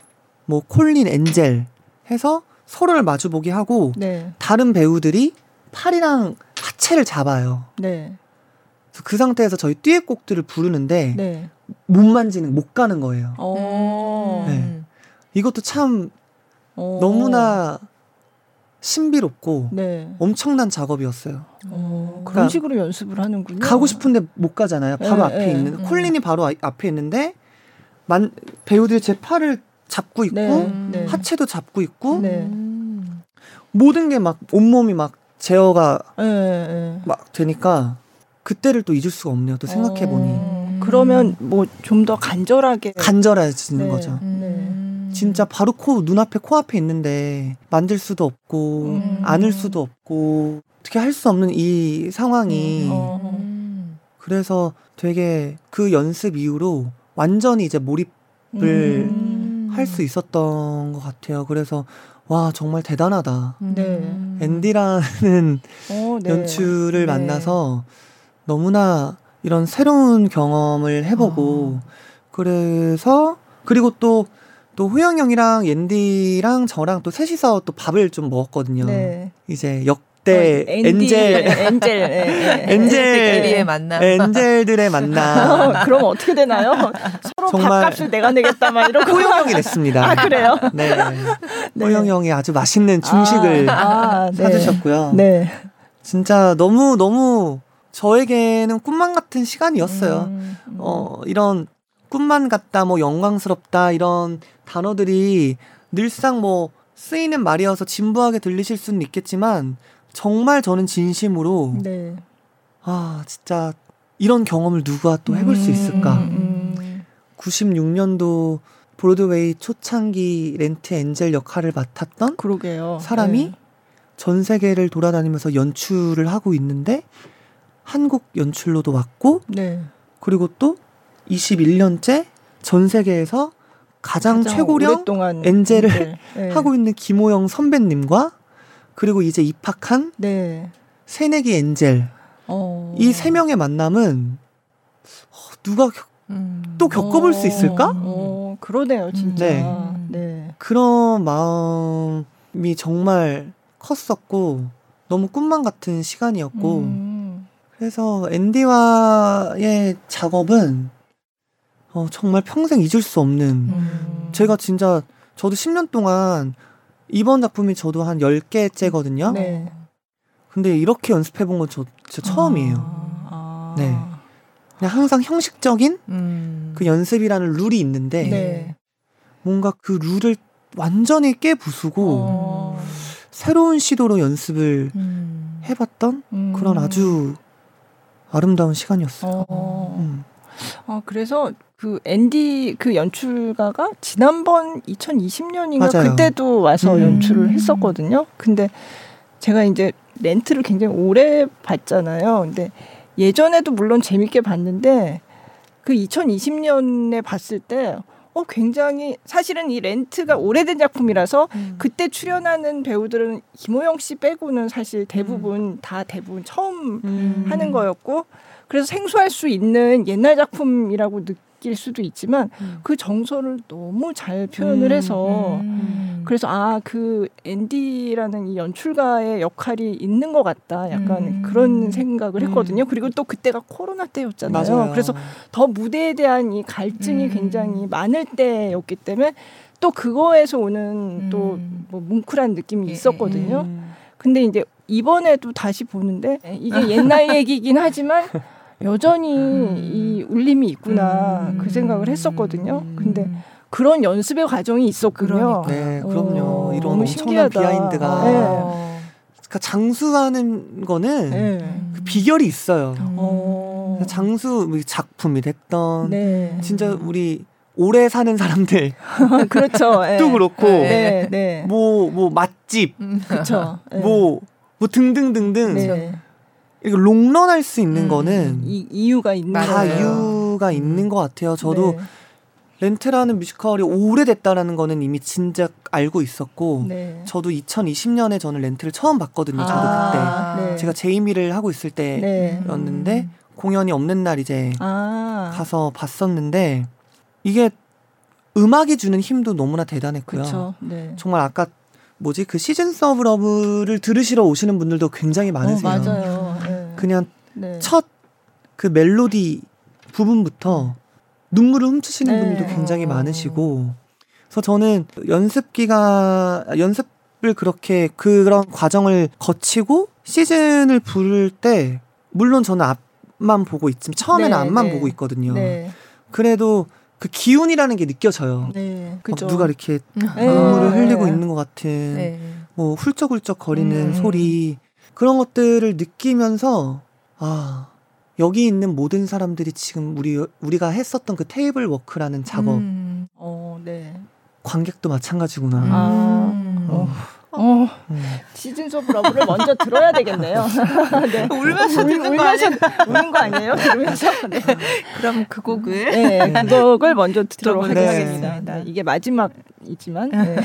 뭐 콜린 엔젤 해서 서로를 마주보게 하고 네. 다른 배우들이 팔이랑 하체를 잡아요. 네. 그래서 그 상태에서 저희 듀엣곡들을 부르는데 네. 못 만지는 못 가는 거예요. 어. 네. 이것도 참 어. 너무나 신비롭고 네. 엄청난 작업이었어요. 어, 그런 그러니까 식으로 연습을 하는군요. 가고 싶은데 못 가잖아요. 바로 네, 앞에 네. 있는 음. 콜린이 바로 아- 앞에 있는데 만 배우들이 제 팔을 잡고 있고 네. 네. 하체도 잡고 있고 네. 음. 모든 게 막 온몸이 막 제어가 네, 네. 막 되니까 그때를 또 잊을 수가 없네요. 또 생각해 보니 어, 그러면 뭐 좀 더 간절하게 간절해지는 네. 거죠. 음. 진짜 바로 코 눈앞에 코앞에 있는데 만질 수도 없고 음. 안을 수도 없고 어떻게 할 수 없는 이 상황이 음. 어. 음. 그래서 되게 그 연습 이후로 완전히 이제 몰입 할 음. 수 있었던 것 같아요. 그래서 와 정말 대단하다. 네. 앤디라는 어, 네. 연출을 네. 만나서 너무나 이런 새로운 경험을 해보고 아. 그래서 그리고 또또 호영 형이랑 앤디랑 저랑 또 셋이서 또 밥을 좀 먹었거든요. 네. 이제 역 대 어, 앤디, 엔젤 네, 엔젤 네, 네. 엔젤끼리의 엔젤 만남. 엔젤들의 만남 어, 그럼 어떻게 되나요? 서로 정말 밥값을 내가 내겠다 막 이러고 호영 형이 냈습니다. 아 그래요? 네. 네. 호영 형이 아주 맛있는 중식을 아, 아, 네. 사주셨고요. 네. 진짜 너무 너무 저에게는 꿈만 같은 시간이었어요. 음, 음. 어, 이런 꿈만 같다, 뭐 영광스럽다 이런 단어들이 늘상 뭐 쓰이는 말이어서 진부하게 들리실 수는 있겠지만 정말 저는 진심으로 네. 아 진짜 이런 경험을 누가 또 해볼 수 있을까? 음, 음. 96년도 브로드웨이 초창기 렌트 엔젤 역할을 맡았던 그러게요. 사람이 네. 전 세계를 돌아다니면서 연출을 하고 있는데 한국 연출로도 왔고 네. 그리고 또 21년째 전 세계에서 가장, 가장 최고령 엔젤을 엔젤. 네. 하고 있는 김호영 선배님과 그리고 이제 입학한 네. 새내기 엔젤 어. 이세 명의 만남은 어, 누가 겪- 음. 또 겪어볼 수 있을까? 어, 그러네요, 진짜. 네. 네. 그런 마음이 정말 컸었고 너무 꿈만 같은 시간이었고 음. 그래서 앤디와의 작업은 어, 정말 평생 잊을 수 없는 음. 제가 진짜 저도 10년 동안 이번 작품이 저도 한 10개째거든요. 네. 근데 이렇게 연습해 본 건저 진짜 처음이에요. 아. 네. 그냥 항상 형식적인 음. 그 연습이라는 룰이 있는데 네. 뭔가 그 룰을 완전히 깨부수고 어. 새로운 시도로 연습을 음. 해봤던 음. 그런 아주 아름다운 시간이었어요. 어. 음. 아, 그래서 그 앤디 그 연출가가 지난번 2020년인가 맞아요. 그때도 와서 음. 연출을 했었거든요. 근데 제가 이제 렌트를 굉장히 오래 봤잖아요. 근데 예전에도 물론 재밌게 봤는데 그 2020년에 봤을 때 어, 굉장히 사실은 이 렌트가 오래된 작품이라서 음. 그때 출연하는 배우들은 김호영 씨 빼고는 사실 대부분 다 대부분 처음 음. 하는 거였고 그래서 생소할 수 있는 옛날 작품이라고 느낄 수도 있지만 음. 그 정서를 너무 잘 표현을 음, 해서 음. 그래서 아 그 앤디라는 이 연출가의 역할이 있는 것 같다 약간 음. 그런 생각을 음. 했거든요 그리고 또 그때가 코로나 때였잖아요 맞아요. 그래서 더 무대에 대한 이 갈증이 음. 굉장히 많을 때였기 때문에 또 그거에서 오는 또 음. 뭐 뭉클한 느낌이 예, 있었거든요 음. 근데 이제 이번에도 다시 보는데 이게 옛날 얘기긴 하지만 여전히 음. 이 울림이 있구나 음. 그 생각을 했었거든요. 음. 근데 그런 연습의 과정이 있었군요. 그러니까. 네, 그럼요. 어, 이런 엄청난 신기하다. 비하인드가 네. 어. 그러니까 장수하는 거는 네. 그 비결이 있어요. 음. 어. 장수 뭐 작품이 됐던 네. 진짜 우리 오래 사는 사람들 그렇죠. 네. 또 그렇고 네, 네. 뭐뭐 맛집 음. 그렇죠. 네. 뭐뭐 등등등등 네. 이렇게 롱런할 수 있는 음. 거는 이 이유가 있는 다. 이유가 있는 것 같아요. 저도 네. 렌트라는 뮤지컬이 오래됐다라는 거는 이미 진짜 알고 있었고 네. 저도 2020년에 저는 렌트를 처음 봤거든요. 저도 아, 그때 네. 제가 제이미를 하고 있을 네. 때였는데 공연이 없는 날 이제 아. 가서 봤었는데 이게 음악이 주는 힘도 너무나 대단했고요. 네. 정말 아까 뭐지 그 Seasons of Love를 들으시러 오시는 분들도 굉장히 많으세요. 어, 맞아요. 네. 그냥 네. 첫그 멜로디 부분부터 눈물을 훔치시는 네. 분들도 굉장히 많으시고 그래서 저는 연습 기간 연습을 그렇게 그런 과정을 거치고 Seasons를 부를 때 물론 저는 앞만 보고 있지만 처음에는 네, 앞만 네. 보고 있거든요. 네. 그래도 그 기운이라는 게 느껴져요. 네. 막 그죠. 누가 이렇게 네. 눈물을 흘리고 네. 있는 것 같은 네. 뭐 훌쩍훌쩍 거리는 음. 소리 그런 것들을 느끼면서 아 여기 있는 모든 사람들이 지금 우리 우리가 했었던 그 table work라는 작업 음. 어, 네. 관객도 마찬가지구나. 아. 음. 어. 어, 음. Seasons of Love를 먼저 들어야 되겠네요. 네. 울면서 듣는 거 울면서 아니에요? 우는 거 아니에요? 들으면서? 네. 그럼 그 곡을 네, 그 곡을 먼저 듣도록. 하겠습니다. 네, 이게 마지막이지만. 네.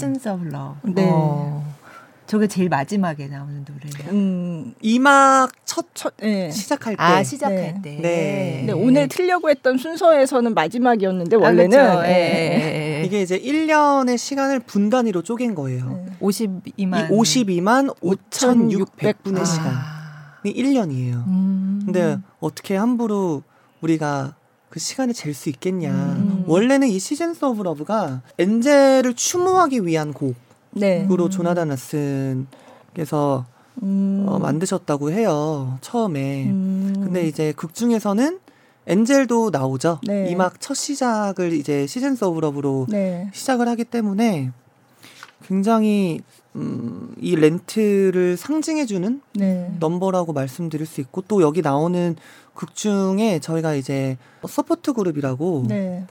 Seasons of Love. 네. 어, 저게 제일 마지막에 나오는 노래예요. 음, 이막 첫 첫, 예. 시작할 때 아 시작할 네. 때. 네. 네, 오늘 틀려고 했던 순서에서는 마지막이었는데 아, 원래는 그렇죠. 예, 예. 이게 이제 1년의 시간을 분 단위로 쪼갠 거예요. 네. 52만. 이 52만 5,600분의 아. 시간이 1년이에요. 음. 근데 어떻게 함부로 우리가 그 시간을 잴 수 있겠냐. 음. 원래는 이 Seasons of Love가 엔젤을 추모하기 위한 곡으로 네. 음. 조나단 라슨께서 음. 어, 만드셨다고 해요. 처음에. 음. 근데 이제 극 중에서는 엔젤도 나오죠. 네. 이막 첫 시작을 이제 Seasons of Love로 네. 시작을 하기 때문에 굉장히 음, 이 렌트를 상징해주는 네. 넘버라고 말씀드릴 수 있고 또 여기 나오는 극 중에 저희가 이제 support group이라고 네.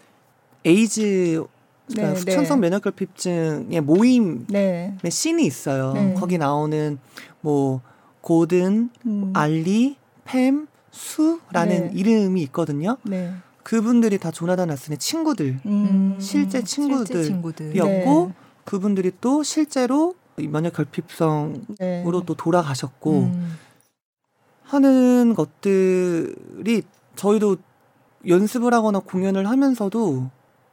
에이즈 그러니까 네, 후천성 면역결핍증의 모임의 네. 씬이 있어요. 네. 거기 나오는 뭐 고든, 음. 알리, 팸, 수라는 네. 이름이 있거든요. 네. 그분들이 다 조나단 라슨의 친구들. 음. 실제 친구들. 실제 친구들. 였고 네. 그분들이 또 실제로 이 면역결핍성으로 네. 또 돌아가셨고 음. 하는 것들이 저희도 연습을 하거나 공연을 하면서도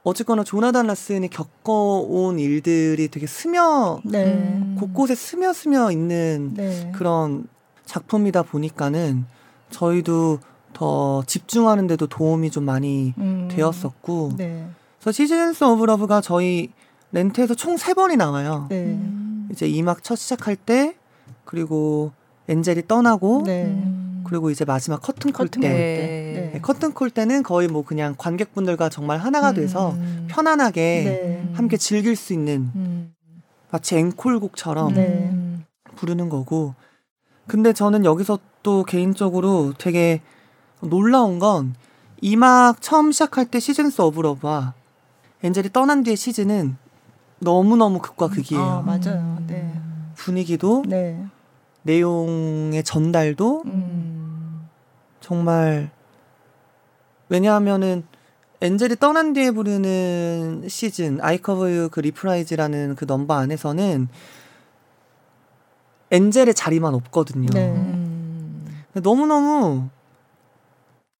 어쨌거나 조나단 라슨이 겪어온 일들이 되게 스며 네. 음. 곳곳에 스며 스며 있는 네. 그런 작품이다 보니까는 저희도 더 집중하는데도 도움이 좀 많이 음. 되었었고 네. 그래서 Seasons of Love가 저희 렌트에서 총 세 번이 나와요. 네. 음. 이제 2막 첫 시작할 때 그리고 엔젤이 떠나고 네. 음. 그리고 이제 마지막 커튼콜 커튼콜 때 네. 네, 커튼콜 때는 거의 뭐 그냥 관객분들과 정말 하나가 돼서 음. 편안하게 네. 함께 즐길 수 있는 음. 마치 앵콜곡처럼 네. 음. 부르는 거고 근데 저는 여기서 또 개인적으로 되게 놀라운 건 2막 처음 시작할 때 Seasons of Love와 엔젤이 떠난 뒤의 시즌은 너무너무 극과 극이에요. 아, 맞아요. 네. 분위기도 네. 내용의 전달도 음. 정말 왜냐하면은 엔젤이 떠난 뒤에 부르는 시즌 You 그 리프라이즈라는 그 넘버 안에서는 엔젤의 자리만 없거든요. 네. 음. 너무너무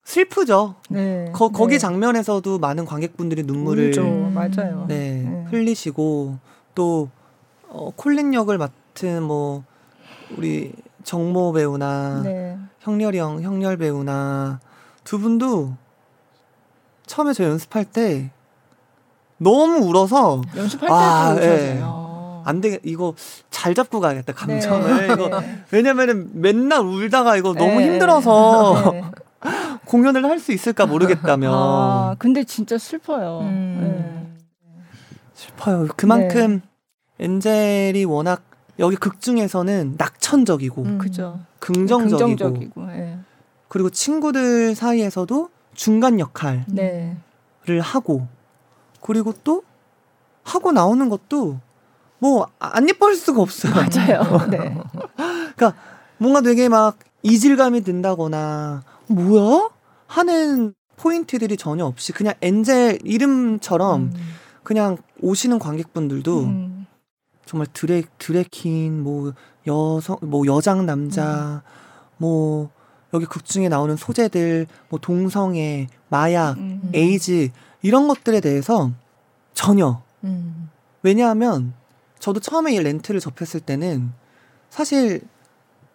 슬프죠. 네. 거, 거기 네. 장면에서도 많은 관객분들이 눈물을 울죠. 음. 맞아요. 네, 네. 흘리시고 또 어, 콜린 역을 맡은 뭐 우리 정모 배우나 네. 형렬이 형, 형렬 배우나 두 분도 처음에 저 연습할 때 너무 울어서 연습할 아, 때도 예. 안 돼, 이거 잘 잡고 가야겠다, 감정을. 네. 이거, 네. 왜냐면은 맨날 울다가 이거 너무 네. 힘들어서 네. 공연을 할 수 있을까 모르겠다며. 아, 근데 진짜 슬퍼요. 음. 슬퍼요. 그만큼 네. 엔젤이 워낙 여기 극 중에서는 낙천적이고 음. 네. 그죠. 긍정적이고, 긍정적이고. 예. 그리고 친구들 사이에서도 중간 역할을 네. 하고 그리고 또 하고 나오는 것도 뭐 안 예뻐할 수가 없어요. 맞아요. 네. 그러니까 뭔가 되게 막 이질감이 든다거나 뭐야 하는 포인트들이 전혀 없이 그냥 엔젤 이름처럼 음. 그냥 오시는 관객분들도 음. 정말 드래 드래킨 뭐 여성 뭐 여장 남자 뭐 여기 극 중에 나오는 소재들 뭐 동성애 마약 음. 에이즈 이런 것들에 대해서 전혀 음. 왜냐하면 저도 처음에 이 렌트를 접했을 때는 사실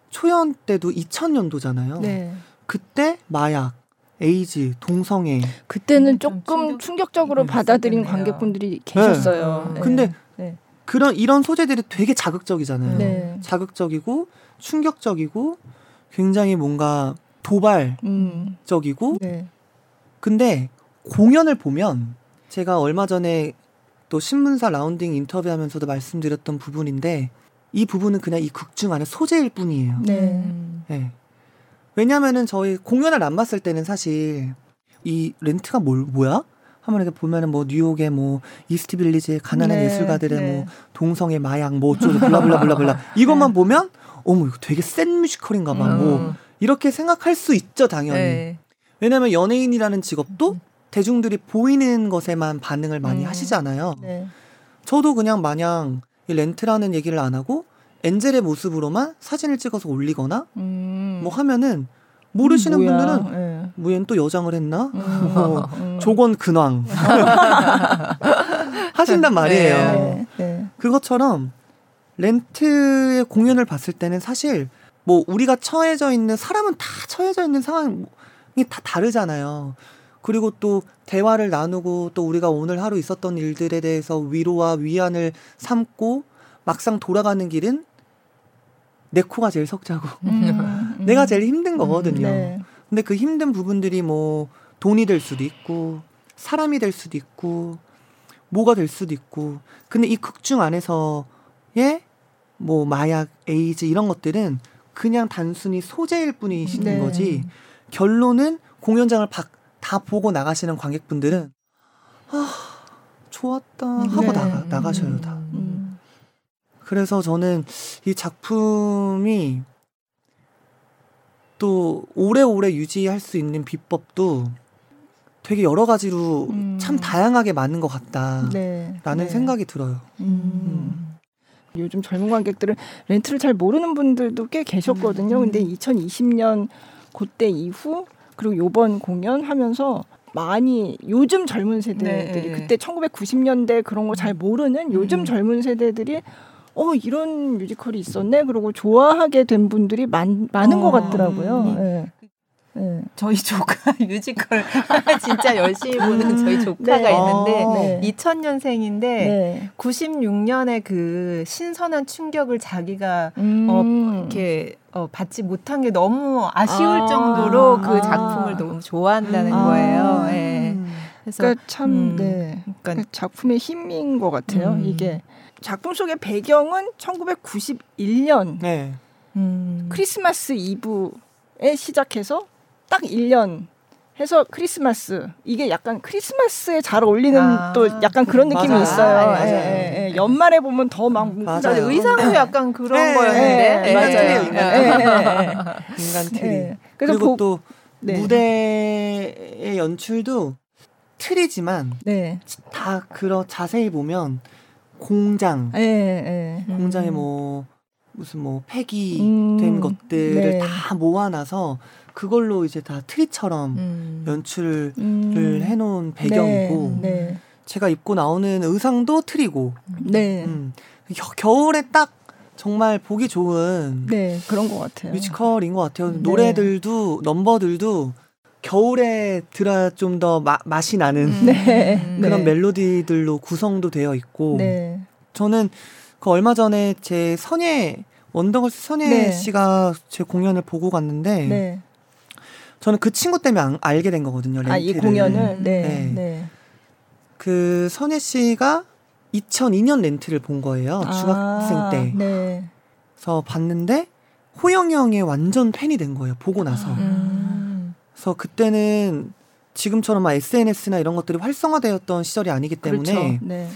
초연 때도 2000년도잖아요. 네. 그때 마약, 에이즈, 동성애. 그때는 좀 조금 충격- 충격적으로 있었겠네요. 받아들인 관객분들이 계셨어요. 네. 네. 근데 네. 그런 이런 소재들이 되게 자극적이잖아요. 네. 자극적이고 충격적이고 굉장히 뭔가 도발적이고 음. 네. 근데 공연을 보면 제가 얼마 전에 또 신문사 rounding 인터뷰하면서도 말씀드렸던 부분인데 이 부분은 그냥 이 극중 안에 소재일 뿐이에요. 네. 음. 예. 왜냐면은 저희 공연을 안 봤을 때는 사실 이 렌트가 뭘 뭐야? 하면 이렇게 보면은 뭐 뉴욕의 뭐 이스트 빌리지의 가난한 네, 예술가들의 네. 뭐 동성애 마약 뭐 어쩌고 blah blah blah blah 이것만 보면 어머 이거 되게 센 뮤지컬인가 봐. 뭐 음. 이렇게 생각할 수 있죠, 당연히. 네. 왜냐면 연예인이라는 직업도 대중들이 보이는 것에만 반응을 많이 음. 하시잖아요. 네. 저도 그냥 마냥 이 렌트라는 얘기를 안 하고 엔젤의 모습으로만 사진을 찍어서 올리거나 음. 뭐 하면은 모르시는 뭐야. 분들은 예. 뭐 얘는 또 여장을 했나? 음. 뭐 음. 조건 근황 하신단 말이에요. 네. 네. 그것처럼 렌트의 공연을 봤을 때는 사실 뭐 우리가 처해져 있는 사람은 다 처해져 있는 상황이 다 다르잖아요. 그리고 또 대화를 나누고 또 우리가 오늘 하루 있었던 일들에 대해서 위로와 위안을 삼고 막상 돌아가는 길은 내 코가 제일 석자고 음. 내가 제일 힘든 거거든요. 네. 근데 그 힘든 부분들이 뭐 돈이 될 수도 있고 사람이 될 수도 있고 뭐가 될 수도 있고 근데 이 극중 안에서의 뭐 마약, 에이즈 이런 것들은 그냥 단순히 소재일 뿐이시는 네. 거지 결론은 공연장을 박- 다 보고 나가시는 관객분들은 아 좋았다 하고 네. 나가, 나가셔요 다. 음. 그래서 저는 이 작품이 또 오래오래 유지할 수 있는 비법도 되게 여러 가지로 음. 참 다양하게 많은 것 같다라는 네. 네. 생각이 들어요. 음. 요즘 젊은 관객들은 렌트를 잘 모르는 분들도 꽤 계셨거든요. 음. 근데 2020년 그때 이후 그리고 요번 공연 하면서 많이 요즘 젊은 세대들이 네. 그때 1990년대 그런 거 잘 모르는 요즘 음. 젊은 세대들이 어 이런 뮤지컬이 있었네 그러고 좋아하게 된 분들이 많, 많은 것 어. 같더라고요. 음. 예. 예. 저희 조카 뮤지컬 진짜 열심히 보는 저희 조카가 네. 있는데 어. 네. 2000년생인데 네. 96년에 그 신선한 충격을 자기가 음. 이렇게 어, 받지 못한 게 너무 아쉬울 아. 정도로 그 아. 작품을 너무 좋아한다는 아. 거예요. 예. 그래서 그러니까 참 음, 네. 그러니까 그 작품의 힘인 것 같아요. 음. 이게 작품 속의 배경은 1991년 네. 음. 크리스마스 이브에 시작해서 딱 1년 해서 크리스마스 이게 약간 크리스마스에 잘 어울리는 아, 또 약간 그런 느낌이 맞아요. 있어요. 예, 예, 예. 연말에 보면 더막 맞아요. 의상도 약간 그런 네, 거였는데 네, 예. 맞아요. 예, 예, 예. 인간 트리. 예. 그래서 그리고 보, 또 네. 무대의 연출도 트리지만 네. 다 그런 자세히 보면 공장 예, 예. 음. 공장에 뭐 무슨 뭐 폐기된 음, 것들을 네. 다 모아놔서 그걸로 이제 다 트리처럼 음. 연출을 음. 해놓은 배경이고 네. 제가 입고 나오는 의상도 트리고 네. 음. 겨, 겨울에 딱 정말 보기 좋은 네, 그런 것 같아요. 뮤지컬인 것 같아요. 네. 노래들도 넘버들도 겨울에 들어야 좀 더 맛이 나는 음. 네. 그런 네. 멜로디들로 구성도 되어 있고 네. 저는 그 얼마 전에 제 선예 원더걸스 선예 네. 씨가 제 공연을 보고 갔는데 네. 저는 그 친구 때문에 안- 알게 된 거거든요. 렌트를. 아, 이 공연을 네. 네. 네. 그 선예 씨가 2002년 렌트를 본 거예요. 중학생 아, 때. 네. 그래서 봤는데 호영이 형의 완전 팬이 된 거예요. 보고 나서. 음. 그래서 그때는 지금처럼 막 SNS나 이런 것들이 활성화되었던 시절이 아니기 때문에 그렇죠. 네.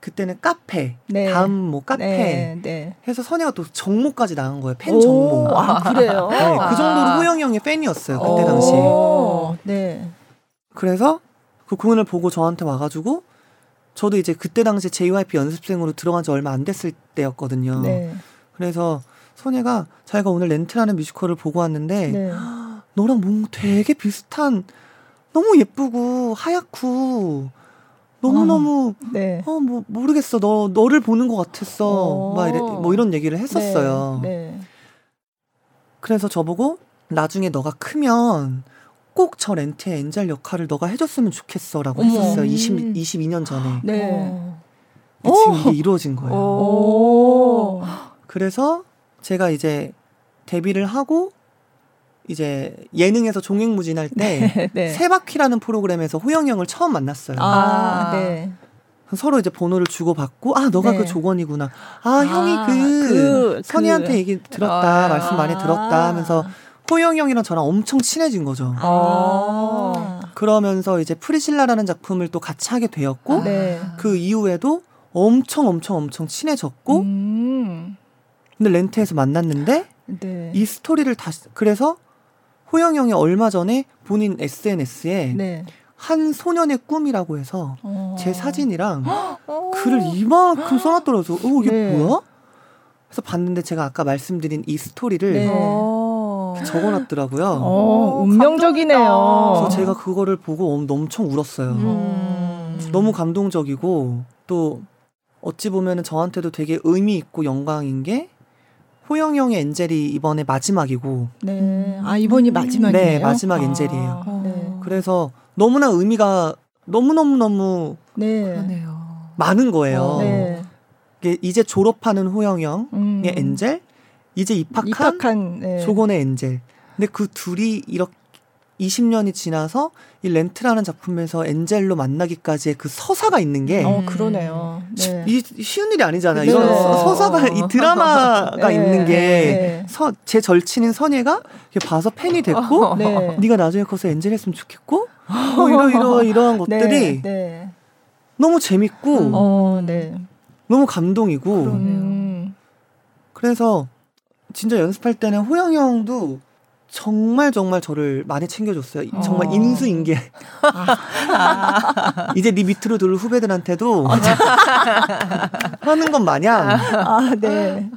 그때는 카페, 네. 다음 뭐 카페 네. 네. 해서 선혜가 또 정모까지 나간 거예요. 팬 오, 정모. 아, 그래요. 네, 그 정도로 아. 호영이 형의 팬이었어요. 그때 오, 당시에. 네. 그래서 그 공연을 보고 저한테 와가지고 저도 이제 그때 당시에 JYP 연습생으로 들어간 지 얼마 안 됐을 때였거든요. 네. 그래서 선혜가 자기가 오늘 렌트라는 뮤지컬을 보고 왔는데 네. 너랑 뭔가 되게 비슷한 너무 예쁘고 하얗고 너무 너무 네. 어 뭐 모르겠어 너 너를 보는 것 같았어 어. 막 이래, 뭐 이런 얘기를 했었어요. 네. 네. 그래서 저보고 나중에 너가 크면 꼭 저 렌트의 엔젤 역할을 너가 해줬으면 좋겠어라고 어머. 했었어요. 음. 20, 22년 전에. 네. 어. 근데 지금 이게 이루어진 거예요. 오. 그래서 제가 이제 데뷔를 하고 이제 예능에서 종횡무진할 때 네. 세바퀴라는 프로그램에서 호영이 형을 처음 만났어요. 아, 아. 네. 서로 이제 번호를 주고 받고 아 너가 네. 그 조건이구나. 아, 아, 형이 그, 그, 선희한테 그. 얘기 들었다 아. 말씀 많이 들었다 하면서 호영이 형이랑 저랑 엄청 친해진 거죠. 아. 그러면서 이제 프리실라라는 작품을 또 같이 하게 되었고 네. 그 이후에도 엄청 엄청 엄청 친해졌고 음. 근데 렌트에서 만났는데 네. 이 스토리를 다시 그래서 호영 형이 얼마 전에 본인 SNS에 네. 한 소년의 꿈이라고 해서 어. 제 사진이랑 어. 글을 이만큼 써놨더라고요. 어, 이게 네. 뭐야? 그래서 봤는데 제가 아까 말씀드린 이 스토리를 네. 어. 적어놨더라고요. 어, 운명적이네요. 그래서 제가 그거를 보고 엄- 엄청 울었어요. 음. 너무 감동적이고 또 어찌 보면은 저한테도 되게 의미 있고 영광인 게 호영 형의 엔젤이 이번에 마지막이고 네. 아 이번이 마지막이에요. 네, 마지막 엔젤이에요. 아, 네. 그래서 너무나 의미가 너무 너무 너무 네. 그러네요. 많은 거예요. 네. 이게 이제 졸업하는 호영 형의 음. 엔젤, 이제 입학한, 입학한 네. 조건의 엔젤. 근데 그 둘이 이렇게 20년이 지나서 이 렌트라는 작품에서 엔젤로 만나기까지의 그 서사가 있는 게 어 그러네요. 네. 이 쉬운 일이 아니잖아요. 네. 이런 서- 서사가 이 드라마가 네. 있는 게 네. 서, 제 절친인 선예가 봐서 팬이 됐고 네. 네가 나중에 커서 엔젤 했으면 좋겠고 뭐 이러 이러 이러한 것들이 네. 네. 너무 재밌고 어, 네. 너무 감동이고 그러네요. 음. 그래서 진짜 연습할 때는 호영 형도 정말 정말 저를 많이 챙겨줬어요. 이- 정말 어. 인수인계. 이제 네 밑으로 둘 후배들한테도 하는 것 마냥 아, 네.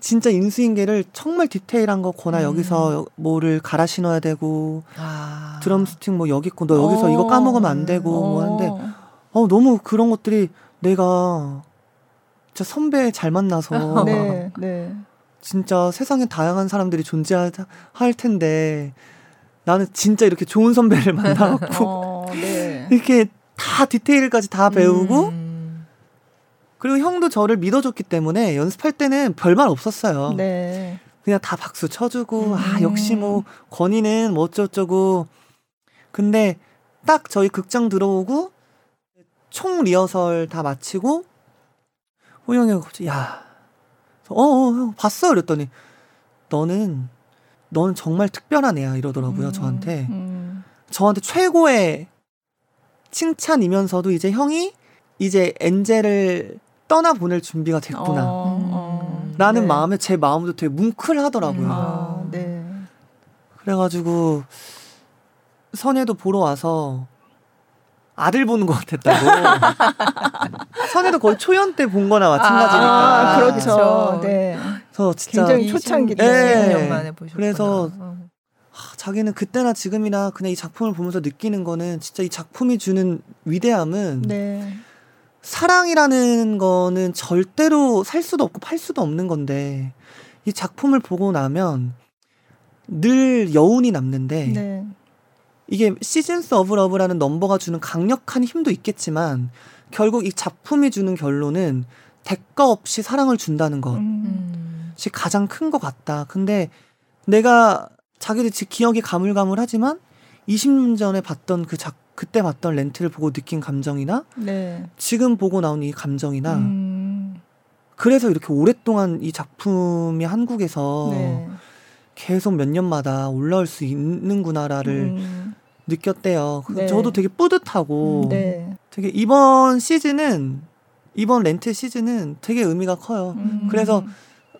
진짜 인수인계를 정말 디테일한 거 거나 음. 여기서 뭐를 갈아 신어야 되고 아. 드럼 스틱 뭐 여기 있고 너 여기서 어. 이거 까먹으면 안 되고 뭐 하는데 어. 어 너무 그런 것들이 내가 진짜 선배 잘 만나서 네. 네. 진짜 세상에 다양한 사람들이 존재할 할 텐데 나는 진짜 이렇게 좋은 선배를 만나갖고 어, 네. 이렇게 다 디테일까지 다 배우고 음. 그리고 형도 저를 믿어줬기 때문에 연습할 때는 별말 없었어요. 네. 그냥 다 박수 쳐주고 아 음. 역시 뭐 건이는 뭐 어쩌고저쩌고 근데 딱 저희 극장 들어오고 총 리허설 다 마치고 호영이 갑자기 야 어어 형 봤어 그랬더니 너는 넌 정말 특별한 애야 이러더라고요 음. 저한테 음. 저한테 최고의 칭찬이면서도 이제 형이 이제 엔젤을 떠나 보낼 준비가 됐구나 어, 어. 라는 네. 마음에 제 마음도 되게 뭉클하더라고요. 음. 아, 네. 그래가지고 선예도 보러 와서 아들 보는 것 같았다고. 선예도 거의 초연 때 본 거나 마찬가지니까. 아, 그렇죠. 그렇죠. 네. 그래서 진짜 굉장히 초창기죠. 네. 20년 만에 보셨구나. 그래서 어. 하, 자기는 그때나 지금이나 그냥 이 작품을 보면서 느끼는 거는 진짜 이 작품이 주는 위대함은 네. 사랑이라는 거는 절대로 살 수도 없고 팔 수도 없는 건데 이 작품을 보고 나면 늘 여운이 남는데 네. 이게 Seasons of Love라는 넘버가 주는 강력한 힘도 있겠지만 결국 이 작품이 주는 결론은 대가 없이 사랑을 준다는 것이 음. 음. 가장 큰 것 같다. 근데 내가 자기들 지- 기억이 가물가물하지만 20년 전에 봤던 그 작, 그때 봤던 렌트를 보고 느낀 감정이나 네. 지금 보고 나온 이 감정이나 음. 그래서 이렇게 오랫동안 이 작품이 한국에서 네. 계속 몇 년마다 올라올 수 있는구나라를 음. 느꼈대요. 그 네. 저도 되게 뿌듯하고 네. 되게 이번 시즌은 이번 렌트 시즌은 되게 의미가 커요. 음. 그래서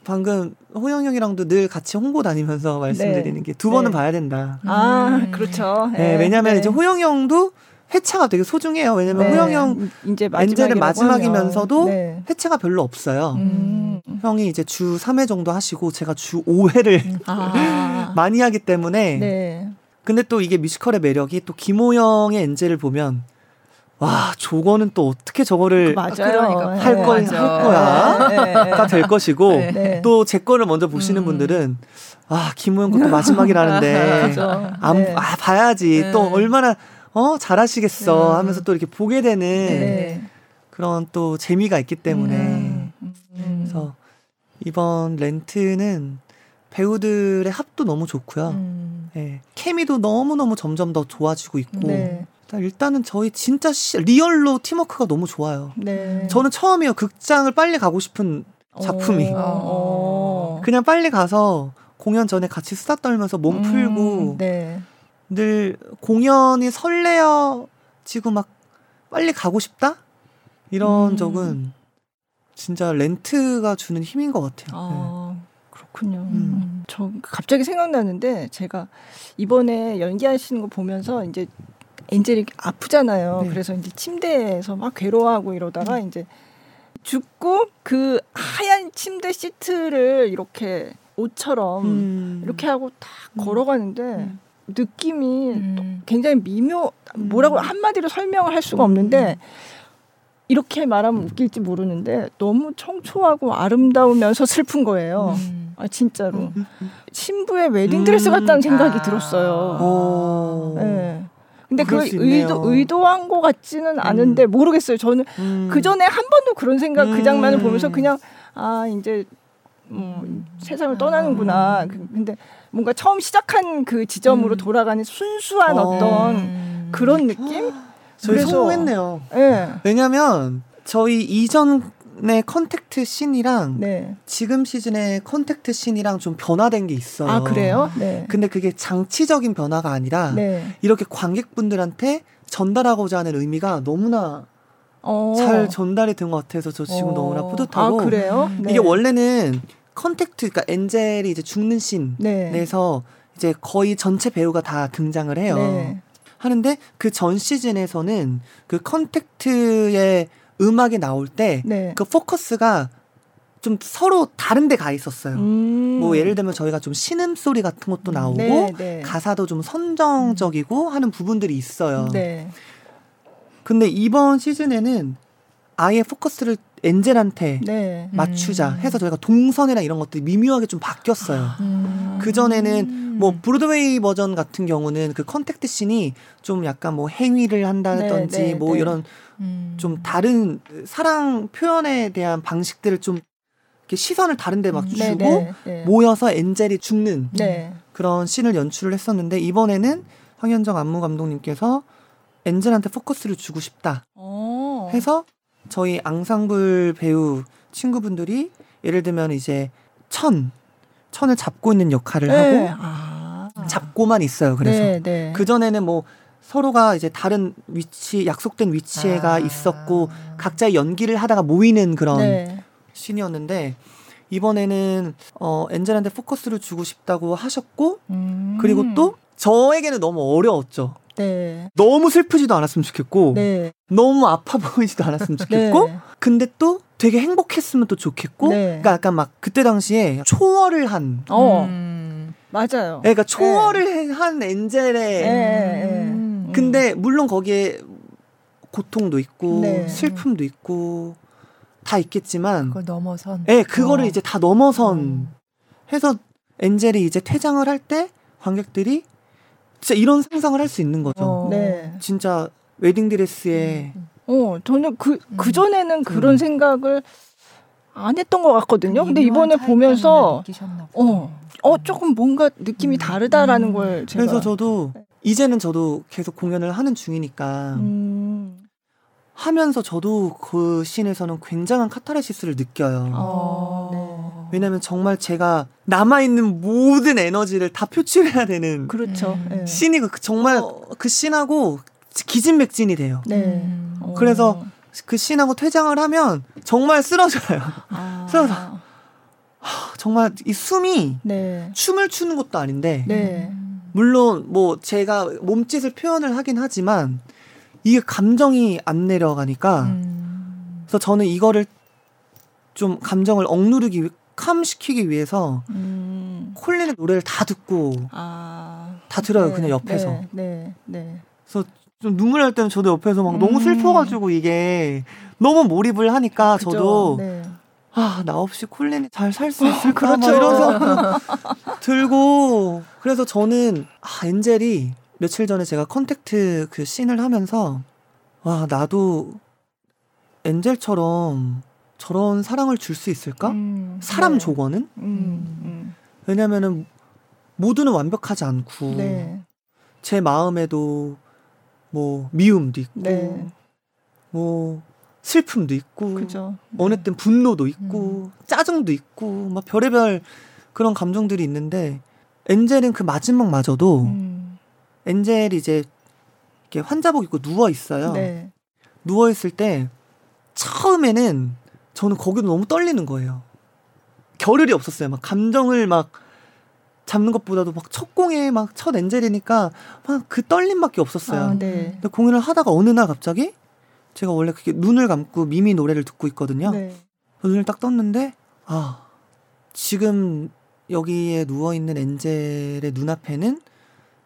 방금 호영 형이랑도 늘 같이 홍보 다니면서 말씀드리는 게 두 번은 네. 봐야 된다. 아, 음. 그렇죠. 네, 왜냐면 네. 이제 호영 형도 회차가 되게 소중해요. 왜냐면 네. 호영 형 이제 엔젤은 마지막이면서도. 네. 회차가 별로 없어요. 음. 형이 이제 주 3회 정도 하시고 제가 주 5회를 아. 많이 하기 때문에 네. 근데 또 이게 뮤지컬의 매력이 또 김호영의 엔젤을 보면 와 저거는 또 어떻게 저거를 맞아요. 그러니까 할 네. 걸- 맞아. 할 거야? 네, 네. 가될 것이고 네. 네. 또제 거를 먼저 보시는 음. 분들은 아 김호영 것도 마지막이라는데. 안, 네. 아 봐야지 네. 또 얼마나 어 잘하시겠어 네. 하면서 또 이렇게 보게 되는 네. 그런 또 재미가 있기 때문에 음. 그래서 이번 렌트는 배우들의 합도 너무 좋고요. 음. 예. 케미도 너무너무 점점 더 좋아지고 있고 네. 일단 일단은 저희 진짜 시- 리얼로 팀워크가 너무 좋아요. 네. 저는 처음이에요. 극장을 빨리 가고 싶은 작품이. 어. 그냥 빨리 가서 공연 전에 같이 수다 떨면서 몸 음, 풀고 네. 늘 공연이 설레어지고 막 빨리 가고 싶다 이런 음. 적은 진짜 렌트가 주는 힘인 것 같아요. 아, 그렇군요. 음. 음. 저 갑자기 생각나는데 제가 이번에 연기하시는 거 보면서 이제 엔젤이 아프잖아요. 네. 그래서 이제 침대에서 막 괴로워하고 이러다가 이제 죽고 그 하얀 침대 시트를 이렇게 옷처럼 음. 이렇게 하고 딱 음. 걸어가는데 음. 느낌이 음. 굉장히 미묘 뭐라고 음. 한마디로 설명을 할 수가 음. 없는데 이렇게 말하면 웃길지 모르는데 너무 청초하고 아름다우면서 슬픈 거예요. 음. 아 진짜로 음. 신부의 웨딩 드레스 음. 같다는 생각이 아. 들었어요. 오. 네. 근데 그. 의도 의도한 것 같지는 않은데 모르겠어요. 저는 음. 그 전에 한 번도 그런 생각 그 음. 장면을 보면서 그냥 아 이제 뭐 음. 세상을 떠나는구나. 그- 근데 뭔가 처음 시작한 그 지점으로 음. 돌아가는 순수한 어. 어. 떤 음. 그런 느낌? 저희 성공했네요. 예. 왜냐면 저희 이전의 Contact 씬이랑 네. 지금 시즌의 Contact 씬이랑 좀 변화된 게 있어요. 아 그래요? 네. 근데 그게 장치적인 변화가 아니라 네. 이렇게 관객분들한테 전달하고자 하는 의미가 너무나 어. 잘 전달이 된 것 같아서 저 지금 어. 너무나 아 뿌듯하고 그래요? 네. 이게 원래는 Contact 그러니까 엔젤이 이제 죽는 네. 씬에서 이제 거의 전체 배우가 다 등장을 해요. 네. 하는데 그 전 시즌에서는 그 Contact의 음악이 나올 때그 네. 포커스가 좀 서로 다른 데 가 있었어요. 음. 뭐 예를 들면 저희가 좀 신음 소리 같은 것도 나오고 네, 네. 가사도 좀 선정적이고 하는 부분들이 있어요. 네. 근데 이번 시즌에는 아예 포커스를 엔젤한테 네. 맞추자 음. 해서 저희가 동선이나 이런 것들이 미묘하게 좀 바뀌었어요. 음. 그 전에는 뭐 브로드웨이 버전 같은 경우는 그 Contact 씬이 좀 약간 뭐 행위를 한다든지 네, 네, 뭐 네. 이런 음. 좀 다른 사랑 표현에 대한 방식들을 좀 이렇게 시선을 다른데 막 음. 주고 네, 네, 네. 모여서 엔젤이 죽는 네. 그런 씬을 연출을 했었는데 이번에는 황현정 안무 감독님께서 엔젤한테 포커스를 주고 싶다 어. 해서 저희 앙상블 배우 친구분들이 예를 들면 이제 천 천을 잡고 있는 역할을 네. 하고 아. 잡고만 있어요. 그래서 네, 네. 그 전에는 뭐 서로가 이제 다른 위치 약속된 위치에가 아. 있었고 각자의 연기를 하다가 모이는 그런 네. 씬이었는데 이번에는 어 엔젤한테 포커스를 주고 싶다고 하셨고 음. 그리고 또 저에게는 너무 어려웠죠. 네. 너무 슬프지도 않았으면 좋겠고 네. 너무 아파 보이지도 않았으면 좋겠고 네. 근데 또 되게 행복했으면 또 좋겠고 네. 그러니까 약간 막 그때 당시에 초월을 한 어. 음. 맞아요. 그러니까 초월을 해- 한 엔젤의 네. 음. 근데 물론 거기에 고통도 있고 네. 슬픔도 있고 다 있겠지만 그걸 넘어선. 예, 그거를 어. 이제 다 넘어선 음. 해서 엔젤이 이제 퇴장을 할 때 관객들이 진짜 이런 상상을 할 수 있는 거죠. 어. 네. 진짜 웨딩 드레스에 어, 저는 그, 음. 그 전에는 그런 음. 생각을 안 했던 것 같거든요. 근데 이번에 보면서, 느끼셨나 어. 어, 조금 뭔가 느낌이 음. 다르다라는 음. 걸 제가. 그래서 저도 이제는 저도 계속 공연을 하는 중이니까 음. 하면서 저도 그 씬에서는 굉장한 카타르시스를 느껴요. 어, 왜냐면 정말 제가 남아있는 모든 에너지를 다 표출해야 되는 그렇죠. 음. 네. 씬이 그 정말 그 씬하고 기진맥진이 돼요. 네. 음. 어. 그래서 그 씬하고 퇴장을 하면 정말 쓰러져요. 아. 쓰러져. 정말 이 숨이 네. 춤을 추는 것도 아닌데 네. 물론 뭐 제가 몸짓을 표현을 하긴 하지만 이게 감정이 안 내려가니까 음. 그래서 저는 이거를 좀 감정을 억누르기 위- 캄시키기 위해서 음. 콜린의 노래를 다 듣고 아. 다 들어요 네. 그냥 옆에서 네. 네. 네. 좀 눈물 날 때는 저도 옆에서 막 너무 음. 슬퍼가지고 이게 너무 몰입을 하니까 그죠? 저도 네. 아 나 없이 콜린이 잘 살 수 있을까 막 그렇죠. 이런 생각 들고 그래서 저는 아 엔젤이 며칠 전에 제가 Contact 그 씬을 하면서 와 나도 엔젤처럼 저런 사랑을 줄 수 있을까? 음. 사람 네. 조권은 음. 왜냐면은 모두는 완벽하지 않고 음. 네. 제 마음에도 뭐 미움도 있고 네. 뭐 슬픔도 있고 그죠. 어느 땐 분노도 있고 짜증도 있고 막 별의별 그런 감정들이 있는데 엔젤은 그 마지막마저도 음. 엔젤이 이제 이렇게 환자복 입고 누워 있어요. 네. 누워 있을 때 처음에는 저는 거기도 너무 떨리는 거예요. 겨를이 없었어요. 막 감정을 막 잡는 것보다도 막 첫 공에 막 첫 엔젤이니까 막 그 떨림밖에 없었어요. 아, 네. 근데 공연을 하다가 어느 날 갑자기 제가 원래 그게 눈을 감고 미미 노래를 듣고 있거든요. 네. 눈을 딱 떴는데 아 지금 여기에 누워 있는 엔젤의 눈앞에는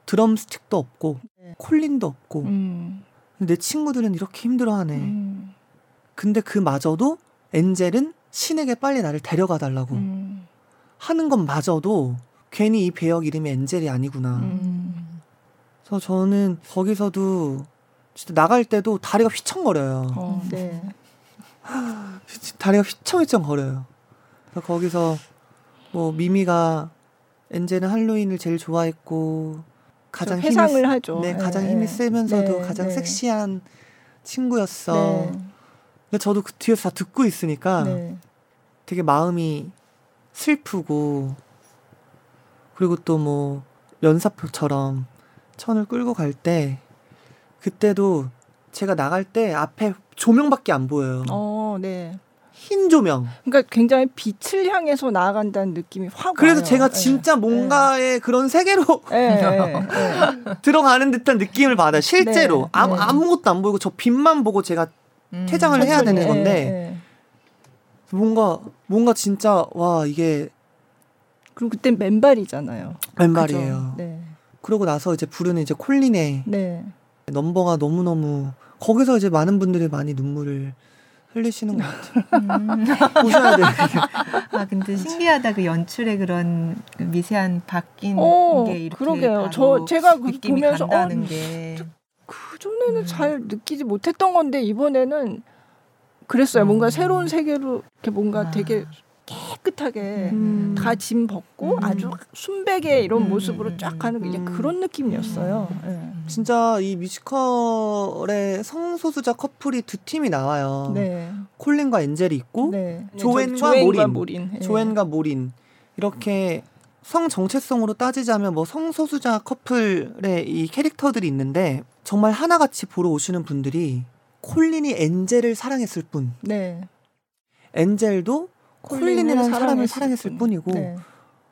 드럼 스틱도 없고 네. 콜린도 없고 음. 내 친구들은 이렇게 힘들어하네. 음. 근데 그마저도 엔젤은 신에게 빨리 나를 데려가 달라고 음. 하는 것마저도 괜히 이 배역 이름이 엔젤이 아니구나. 음. 그래서 저는 거기서도 진짜 나갈 때도 다리가 휘청거려요. 어, 네. 다리가 휘청휘청 거려요. 그래서 거기서 뭐 미미가 엔젤은 할로윈을 제일 좋아했고 가장 힘이 회상을 세- 하죠. 네, 네, 가장 네. 힘이 세면서도 네, 가장 네. 섹시한 친구였어. 네. 근데 저도 그 뒤에서 다 듣고 있으니까 네. 되게 마음이 슬프고 그리고 또 뭐 연사표처럼 천을 끌고 갈 때 그때도 제가 나갈 때 앞에 조명밖에 안 보여요. 어, 네. 흰 조명. 그러니까 굉장히 빛을 향해서 나아간다는 느낌이 확 그래서 와요. 제가 네. 진짜 뭔가의 그런 세계로 네, 네, 네. 들어가는 듯한 느낌을 받아요. 실제로 네, 아무, 네. 아무것도 안 보이고 저 빛만 보고 제가 음. 퇴장을 해야 천천히, 되는 건데 네, 네. 뭔가 뭔가 진짜 와 이게 그리고 그때 맨발이잖아요. 네. 그러고 나서 이제 부르는 이제 콜린의 네. 넘버가 너무 너무 거기서 이제 많은 분들이 많이 눈물을 흘리시는 것 같아요. 음. 보셔야 돼요. 아 근데 신기하다 그 연출의 그런 그 미세한 바뀐 어, 게 이렇게 그러게요. 바로 저 제가 그 보면서 간다는 어, 게 그 전에는 음. 잘 느끼지 못했던 건데 이번에는 그랬어요. 음. 뭔가 새로운 세계로 이렇게 뭔가 아. 되게 깨끗하게 음. 다짐 벗고 음. 아주 순백의 이런 음, 모습으로 음, 쫙 가는 게 이제 음. 그런 느낌이었어요. 네. 진짜 이 뮤지컬의 성소수자 커플이 두 팀이 나와요. 네. 콜린과 엔젤이 있고 네. 조앤과 조앤과 모린. 모린. 예. 조앤과 모린 이렇게 성 정체성으로 따지자면 뭐 성소수자 커플의 이 캐릭터들이 있는데 정말 하나같이 보러 오시는 분들이 콜린이 엔젤을 사랑했을 뿐 네. 엔젤도 콜린이라는 사람을 사랑했을 뿐. 뿐이고 네.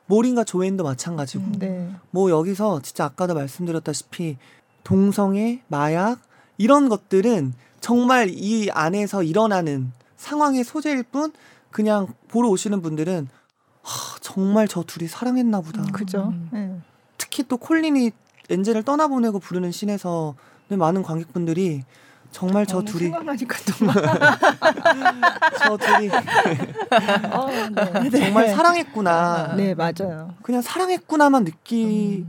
모린과 조앤도 마찬가지고 음. 네. 뭐 여기서 진짜 아까도 말씀드렸다시피 동성애, 마약 이런 것들은 정말 이 안에서 일어나는 상황의 소재일 뿐 그냥 보러 오시는 분들은 하, 정말 저 둘이 사랑했나 보다. 그죠. 음. 네. 특히 또 콜린이 엔젤을 떠나보내고 부르는 씬에서 많은 관객분들이 정말 저 어, 둘이 생각나니까 또 저 둘이 아, 네. 정말 사랑했구나. 네, 맞아요. 그냥 사랑했구나만 느끼는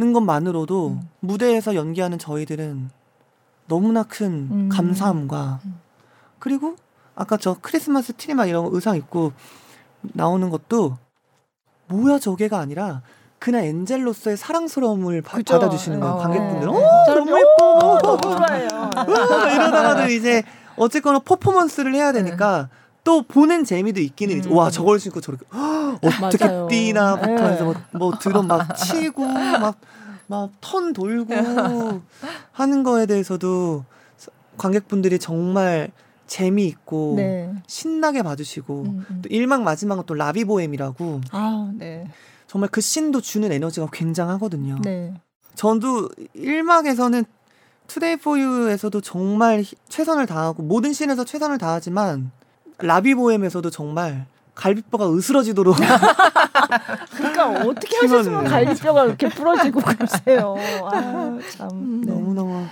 음. 것만으로도 음. 무대에서 연기하는 저희들은 너무나 큰 음. 감사함과 음. 그리고 아까 저 크리스마스 트리막 이런 의상 입고 나오는 것도 뭐야 저게가 아니라 그냥 엔젤로서의 사랑스러움을 바- 그죠. 받아주시는 거예요 네. 관객분들은 네. 어 너무 예뻐 너무 좋아해요. 어, 이러다가도 이제 어쨌거나 퍼포먼스를 해야 되니까 또 보는 재미도 있기는 있죠. 음. 와 저걸 신고 저렇게 헉, 어떻게 맞아요. 뛰나부터 네. 해서 뭐, 뭐 드럼 막 치고 막 막 턴 돌고 하는 거에 대해서도 관객분들이 정말 재미있고 네. 신나게 봐주시고 음, 음. 또 1막 마지막은 또 라비보엠이라고 아, 네. 정말 그 씬도 주는 에너지가 굉장하거든요. 네. 저도 1막에서는 Today 4 U에서도 정말 히- 최선을 다하고 모든 씬에서 최선을 다하지만 La Vie Bohème에서도 정말 갈비뼈가 으스러지도록 그러니까 어떻게 하셨으면. 갈비뼈가 이렇게 부러지고 그러세요. 아, 참. 네. 너무너무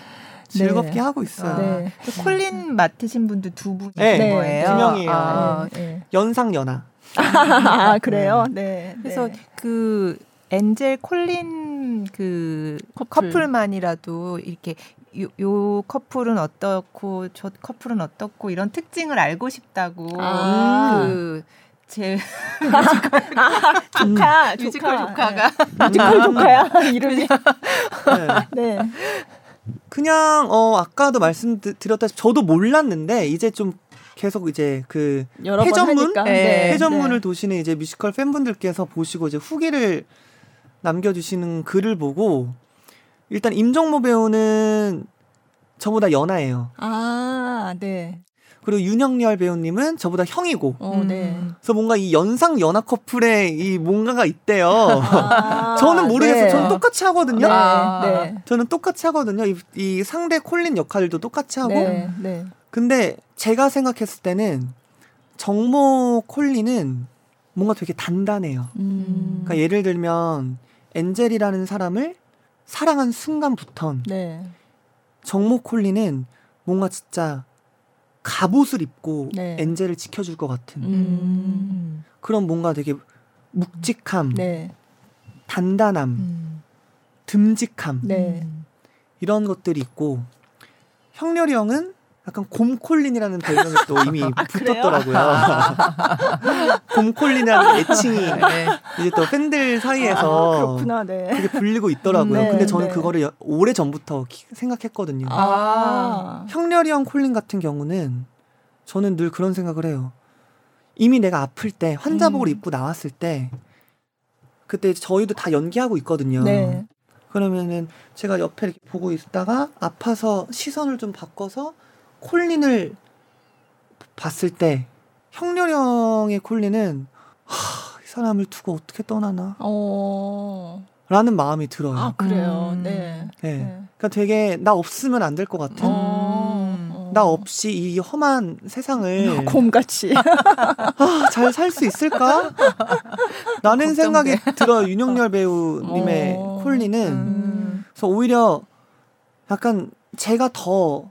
즐겁게 하고 있어요. 아, 네. 그 콜린 맡으신 분도 두 분이신 네, 거예요. 두 명이에요. 아, 네, 네. 연상 연하. 아, 그래요? 네. 그래서 네. 그 엔젤 콜린 그 커플. 커플. 만이라도 이렇게 요, 요 커플은 어떻고 저 커플은 어떻고 이런 특징을 알고 싶다고 아. 그제 조카, 뮤지컬 조카. 조카 가 네. 뮤지컬 조카야 이름이. 네. 네. 그냥 어 아까도 말씀드렸다시피 저도 몰랐는데 이제 좀 계속 이제 그 여러 번 회전문? 하니까. 네. 회전문을 도시는 이제 뮤지컬 팬분들께서 보시고 이제 후기를 남겨주시는 글을 보고 일단 임정모 배우는 저보다 연하예요. 아, 네. 그리고 윤영열 배우님은 저보다 형이고. 어, 네. 그래서 뭔가 이 연상 연하 커플의 이 뭔가가 있대요. 아, 저는 모르겠어요. 네. 저는 똑같이 하거든요. 네, 아. 네. 저는 똑같이 하거든요. 이, 이 상대 콜린 역할도 똑같이 하고. 근데 제가 생각했을 때는 정모 콜린은 뭔가 되게 단단해요. 음. 그러니까 예를 들면 엔젤이라는 사람을 사랑한 순간부턴 네. 정모 콜린은 뭔가 진짜 갑옷을 입고 네. 엔젤을 지켜줄 것 같은 음. 그런 뭔가 되게 묵직함, 네. 단단함, 음. 듬직함 네. 이런 것들이 있고 형렬이 형은 약간 곰콜린이라는 별명이 또 이미 붙었더라고요. 곰콜린이라는 애칭이 네. 이제 또 팬들 아, 사이에서 그렇구나. 네. 그게 불리고 있더라고요. 네, 근데 저는 네. 그거를 오래 전부터 기- 생각했거든요. 아. 형렬이 형 콜린 같은 경우는 저는 늘 그런 생각을 해요. 이미 내가 아플 때 환자복을 음. 입고 나왔을 때 그때 저희도 다 연기하고 있거든요. 네. 그러면은 제가 옆에 이렇게 보고 있다가 아파서 시선을 좀 바꿔서 콜린을 봤을 때 형렬이 형의 콜린은 하, 이 사람을 두고 어떻게 떠나나 어. 라는 마음이 들어요. 아, 그래요. 음. 네. 네. 네. 그러니까 되게 나 없으면 안 될 것 같은 어. 음. 어. 나 없이 이 험한 세상을 곰같이. 아, 잘 살 수 있을까? 라는 걱정돼. 생각이 들어요. 윤영열 배우님의 어. 콜린은. 음. 그래서 오히려 약간 제가 더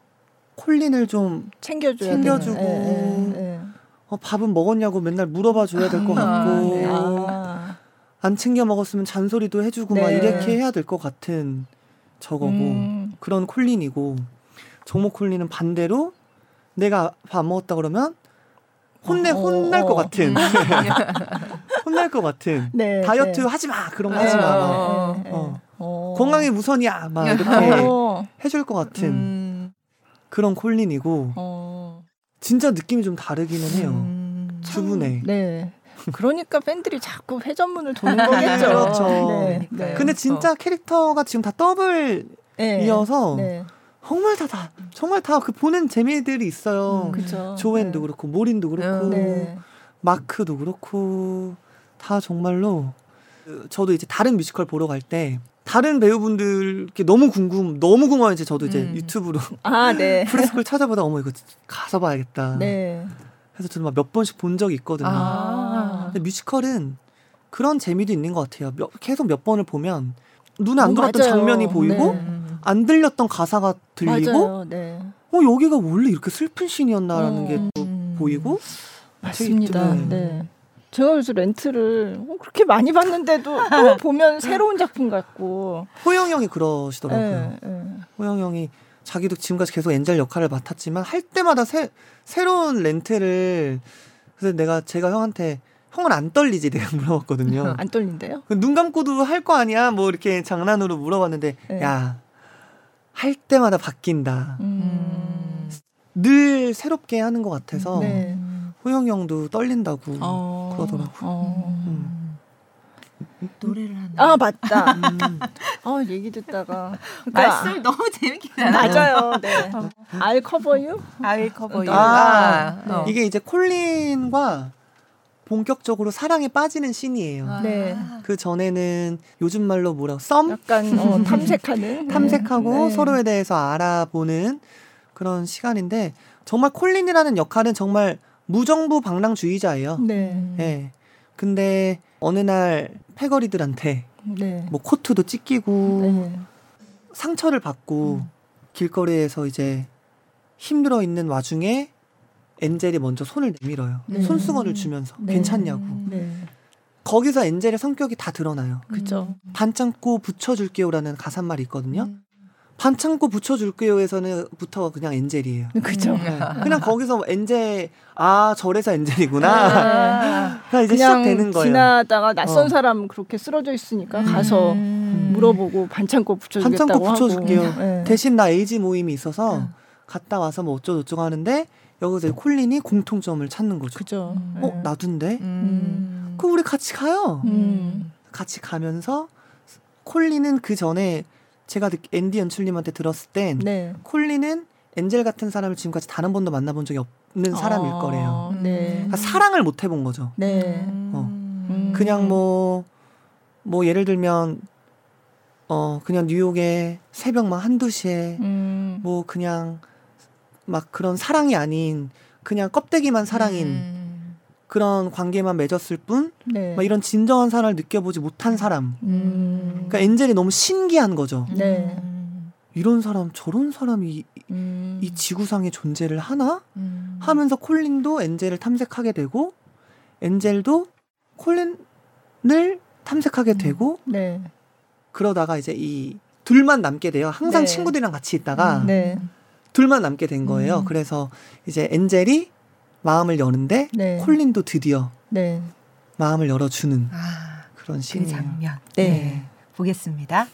콜린을 좀 챙겨줘야 챙겨주고. 예. 어, 밥은 먹었냐고 맨날 물어봐 줘야 될것 아, 같고 네. 아. 안 챙겨 먹었으면 잔소리도 해주고 막 네. 이렇게 해야 될 것 같은 저거고 음. 그런 콜린이고 정모 콜린은 반대로 내가 밥 안 먹었다 그러면 혼내 어, 혼날 어, 것 어. 같은 혼날 것 같은 네. 다이어트 네. 하지 마 그런 거 네, 하지 마 막. 어, 네, 어. 네. 어. 건강이 우선이야 막 이렇게 어. 해줄 것 같은 음. 그런 콜린이고 어. 진짜 느낌이 좀 다르기는 해요 음. 두 분의 네. 그러니까 팬들이 자꾸 회전문을 도는 거겠죠. 그렇죠. 네. 네. 근데 진짜 캐릭터가 지금 다 더블 네. 이어서 네. 정말 다, 다 정말 다 그 보는 재미들이 있어요. 음, 그렇죠. 조앤도 그렇고 모린도 그렇고 네. 마크도 그렇고 다 정말로 그 저도 이제 다른 뮤지컬 보러 갈 때 다른 배우분들 께 너무 궁금 너무 궁금해서 저도 이제 음. 유튜브로 아, 네. press call 찾아보다 어머 이거 가서 봐야겠다. 네. 해서 저도 막몇 번씩 본 적이 있거든요. 아. 근데 뮤지컬은 그런 재미도 있는 것 같아요. 몇- 계속 몇 번을 보면 눈에 안 어, 들어왔던 맞아요. 장면이 보이고 네. 음. 안 들렸던 가사가 들리고. 네. 어 여기가 원래 이렇게 슬픈 씬이었나라는 어. 게또 음. 보이고 맞습니다. 네. 제가 그래서 렌트를 어, 그렇게 많이 봤는데도 또 보면 새로운 작품 같고. 호영 형이 그러시더라고요. 네, 네. 호영 형이 자기도 지금까지 계속 엔젤 역할을 맡았지만 할 때마다 새 새로운 렌트를 그래서 내가 제가 형한테 형은 안 떨리지 내가 물어봤거든요. 안 떨린대요? 그눈 감고도 할 거 아니야? 뭐 이렇게 장난으로 물어봤는데 네. 야할 때마다 바뀐다. 음. 늘 새롭게 하는 것 같아서 네. 호영 형도 떨린다고 어. 그러더라고요. 어. 음. 노래를 하는. 아 맞다. 음. 어 얘기 듣다가 그러니까 말씀이 너무 재밌게 나와요. 맞아요. 네. I'll cover you. 아이 커버 유. 아, 아, 어. 이게 이제 콜린과 본격적으로 사랑에 빠지는 씬이에요. 아. 네. 그 전에는 요즘 말로 뭐라고 썸 약간 어, 탐색하는. 탐색하고 네. 서로에 대해서 알아보는 그런 시간인데 정말 콜린이라는 역할은 정말 무정부 방랑주의자예요. 네. 예. 근데 어느 날 패거리들한테 네. 뭐 코트도 찢기고 네. 상처를 받고 음. 길거리에서 이제 힘들어 있는 와중에 엔젤이 먼저 손을 내밀어요. 네. 손수건을 주면서 네. 괜찮냐고. 네. 거기서 엔젤의 성격이 다 드러나요. 그죠. 반창고 붙여줄게요라는 가사말이 있거든요. 음. 반창고 붙여줄게요에서는 부터 그냥 엔젤이에요. 그죠. 음. 그냥 거기서 엔젤 아 저래서 엔젤이구나. 아, 그냥 이제 그냥 시작되는 거예요. 지나다가 낯선 어. 사람 그렇게 쓰러져 있으니까 가서 음. 물어보고 반창고 붙여주겠다고 반창고. 붙여줄게요. 네. 대신 나 에이지 모임이 있어서 음. 갔다 와서 뭐 어쩌고저쩌고 하는데 여기서 콜린이 공통점을 찾는 거죠. 그죠. 음. 어 나둔데? 음. 그럼 우리 같이 가요. 음. 같이 가면서 콜린은 그 전에 제가 듣- 앤디 연출님한테 들었을 땐 네. 콜린은 엔젤 같은 사람을 지금까지 단 한 번도 만나본 적이 없, 사람일 어, 거래요. 네. 그러니까 사랑을 못 해본 거죠. 네. 어. 음. 그냥 뭐, 뭐 예를 들면, 어, 그냥 뉴욕에 새벽 막 한두 시에 음. 뭐 그냥 막 그런 사랑이 아닌 그냥 껍데기만 사랑인 음. 그런 관계만 맺었을 뿐, 네. 막 이런 진정한 사랑을 느껴보지 못한 사람. 음. 그러니까 엔젤이 너무 신기한 거죠. 네. 음. 이런 사람, 저런 사람이 이, 음. 이 지구상에 존재를 하나? 음. 하면서 콜린도 엔젤을 탐색하게 되고, 엔젤도 콜린을 탐색하게 음. 되고, 네. 그러다가 이제 이 둘만 남게 돼요. 항상 네. 친구들이랑 같이 있다가 네. 둘만 남게 된 거예요. 음. 그래서 이제 엔젤이 마음을 여는데 네. 콜린도 드디어 네. 마음을 열어주는 아, 그런 그. 장면. 네. 보겠습니다.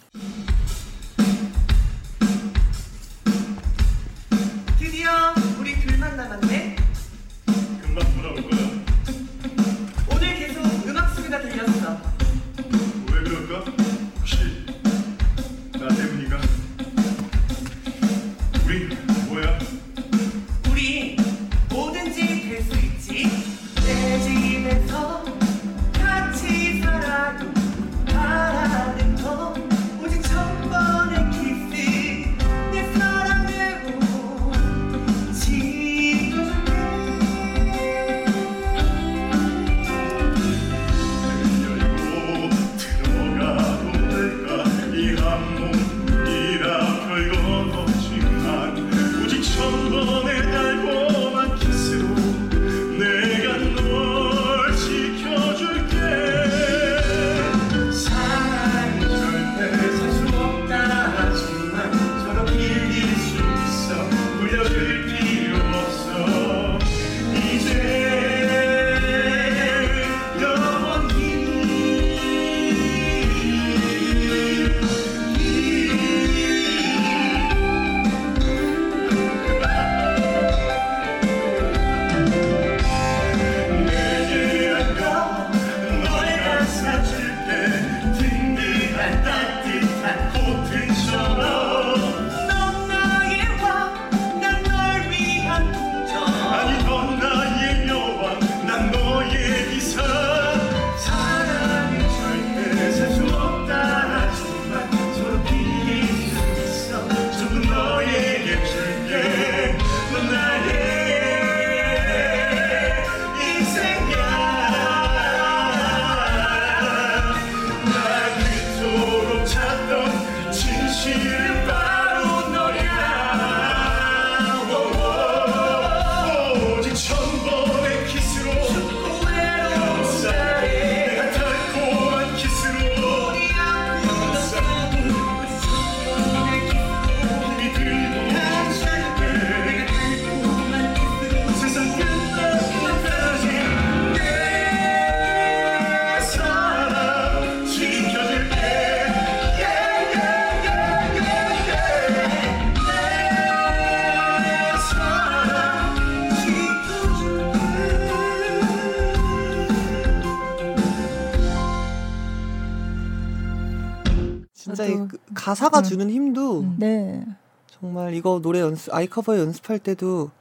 가사가 음. 주는 힘도 음. 네. 정말 이거 노래 연습 아이커버 연습할 때도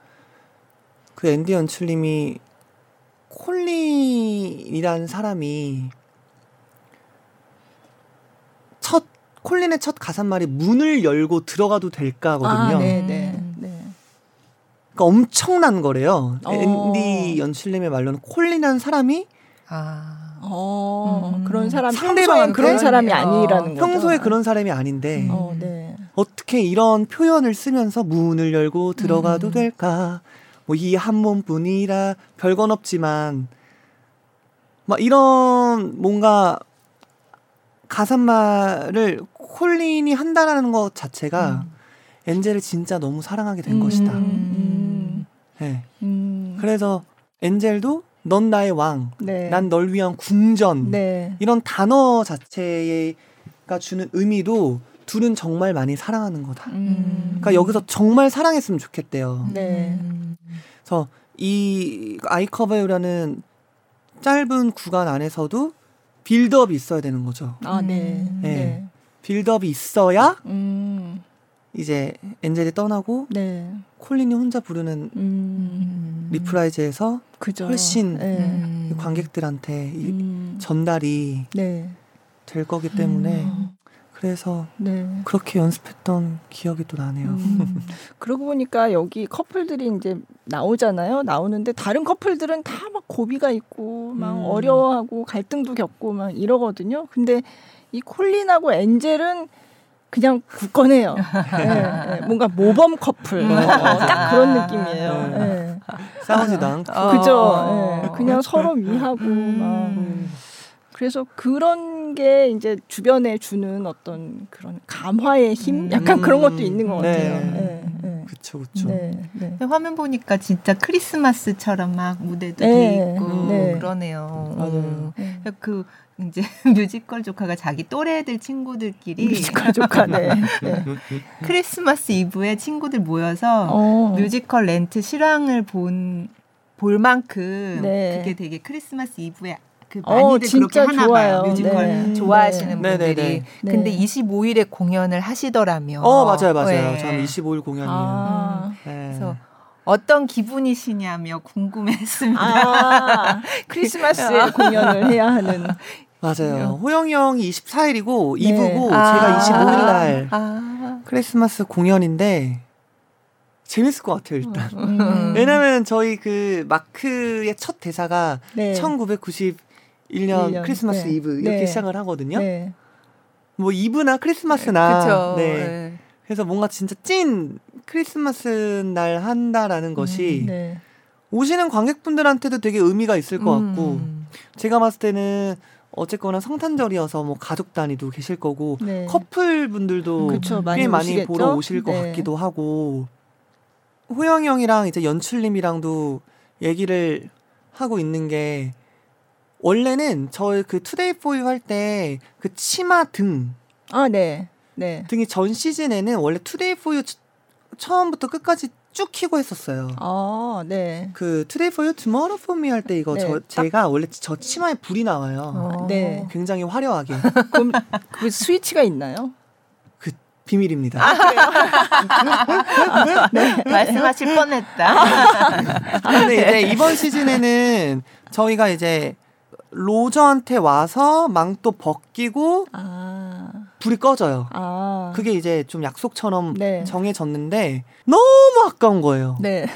그 앤디 연출님이 콜린이라는 사람이 첫 콜린의 첫 가사말이 문을 열고 들어가도 될까거든요. 아, 네, 네. 음. 네. 그러니까 엄청난 거래요. 어. 앤디 연출님의 말로는 콜린이라는 사람이 아. 어, 음. 그런 사람 평소엔 그런 사람이 어, 아니라는 거죠. 평소에 그런 사람이 아닌데 음. 어, 네. 어떻게 이런 표현을 쓰면서 문을 열고 들어가도 음. 될까? 뭐 이 한 몸뿐이라 별건 없지만 막 이런 뭔가 가사말을 콜린이 한다라는 것 자체가 엔젤을 진짜 너무 사랑하게 된 음, 것이다. 음, 네. 음. 그래서 엔젤도 넌 나의 왕, 네. 난널 위한 궁전 네. 이런 단어 자체가 주는 의미도 둘은 정말 많이 사랑하는 거다. 음. 그러니까 여기서 정말 사랑했으면 좋겠대요. 네. 음. 그래서 이 아이커버요라는 짧은 구간 안에서도 빌드업이 있어야 되는 거죠. 아, 네. 음. 네. 빌드업이 있어야 음. 이제 엔젤이 떠나고 네. 콜린이 혼자 부르는 음. reprise에서 그죠. 훨씬 네. 음. 관객들한테 이 음. 전달이 네. 될 거기 때문에 음. 그래서 네. 그렇게 연습했던 기억이 또 나네요. 음. 그러고 보니까 여기 커플들이 이제 나오잖아요. 나오는데 다른 커플들은 다 막 고비가 있고 막 음. 어려워하고 갈등도 겪고 막 이러거든요. 근데 이 콜린하고 엔젤은 그냥 굳건해요. 예, 예. 뭔가 모범 커플 어, 딱 그런 느낌이에요. 음. 예. 싸우지도 않고 어. 그죠. 예. 그냥 서로 위하고 막 음. 그래서 그런 게 이제 주변에 주는 어떤 그런 감화의 힘, 약간 그런 것도 있는 것 네. 같아요. 네, 네. 그쵸 그쵸. 네, 네. 화면 보니까 진짜 크리스마스처럼 막 무대도 네. 돼 있고 네. 그러네요. 맞아요. 음. 네. 그 이제 뮤지컬 조카가 자기 또래들 친구들끼리 뮤지컬 조카, 네. 네. 크리스마스 이브에 친구들 모여서 어. 뮤지컬 렌트 실황을 본 볼 만큼 네. 그게 되게 크리스마스 이브에 그 어, 많이들 진짜 그렇게 하나 좋아요. 봐요. 뮤지컬 네. 좋아하시는 네. 분들이. 네네네. 네. 근데 25일에 공연을 하시더라며. 어 맞아요 맞아요. 네. 저는 25일 공연이에요. 아. 네. 그래서 어떤 기분이시냐며 궁금했습니다. 아, 크리스마스에 공연을 해야 하는. 맞아요. 호영이 형이 24일이고 네. 2부고 아. 제가 25일 날 아. 크리스마스 공연인데 재밌을 것 같아요 일단. 음. 왜냐면 저희 그 마크의 첫 대사가 네. 1991년 년, 크리스마스 네. 이브 이렇게 네. 시작을 하거든요. 네. 뭐 이브나 크리스마스나. 네. 네. 그래서 뭔가 진짜 찐 크리스마스 날 한다라는 것이 네. 오시는 관객분들한테도 되게 의미가 있을 것 같고 음. 제가 봤을 때는 어쨌거나 성탄절이어서 뭐 가족 단위도 계실 거고 네. 커플 분들도 그쵸, 꽤 많이 오시겠죠? 보러 오실 것 네. 같기도 하고 호영이 형이랑 이제 연출님이랑도 얘기를 하고 있는 게 원래는 저희 그 Today 4 U 할 때 그 치마 등 아, 네. 네. 등이 전 시즌에는 원래 Today for you 처음부터 끝까지 쭉 키고 했었어요. 아, 네. 그 Today for you tomorrow for me 할때 이거 네, 저 딱- 제가 원래 저 치마에 불이 나와요. 어. 네. 굉장히 화려하게 그럼 그 스위치가 있나요? 비밀입니다. 말씀하실 뻔했다. 근데 이제 이번 시즌에는 저희가 이제 로저한테 와서 망토 벗기고 아. 불이 꺼져요. 아. 그게 이제 좀 약속처럼 네. 정해졌는데 너무 아까운 거예요. 네.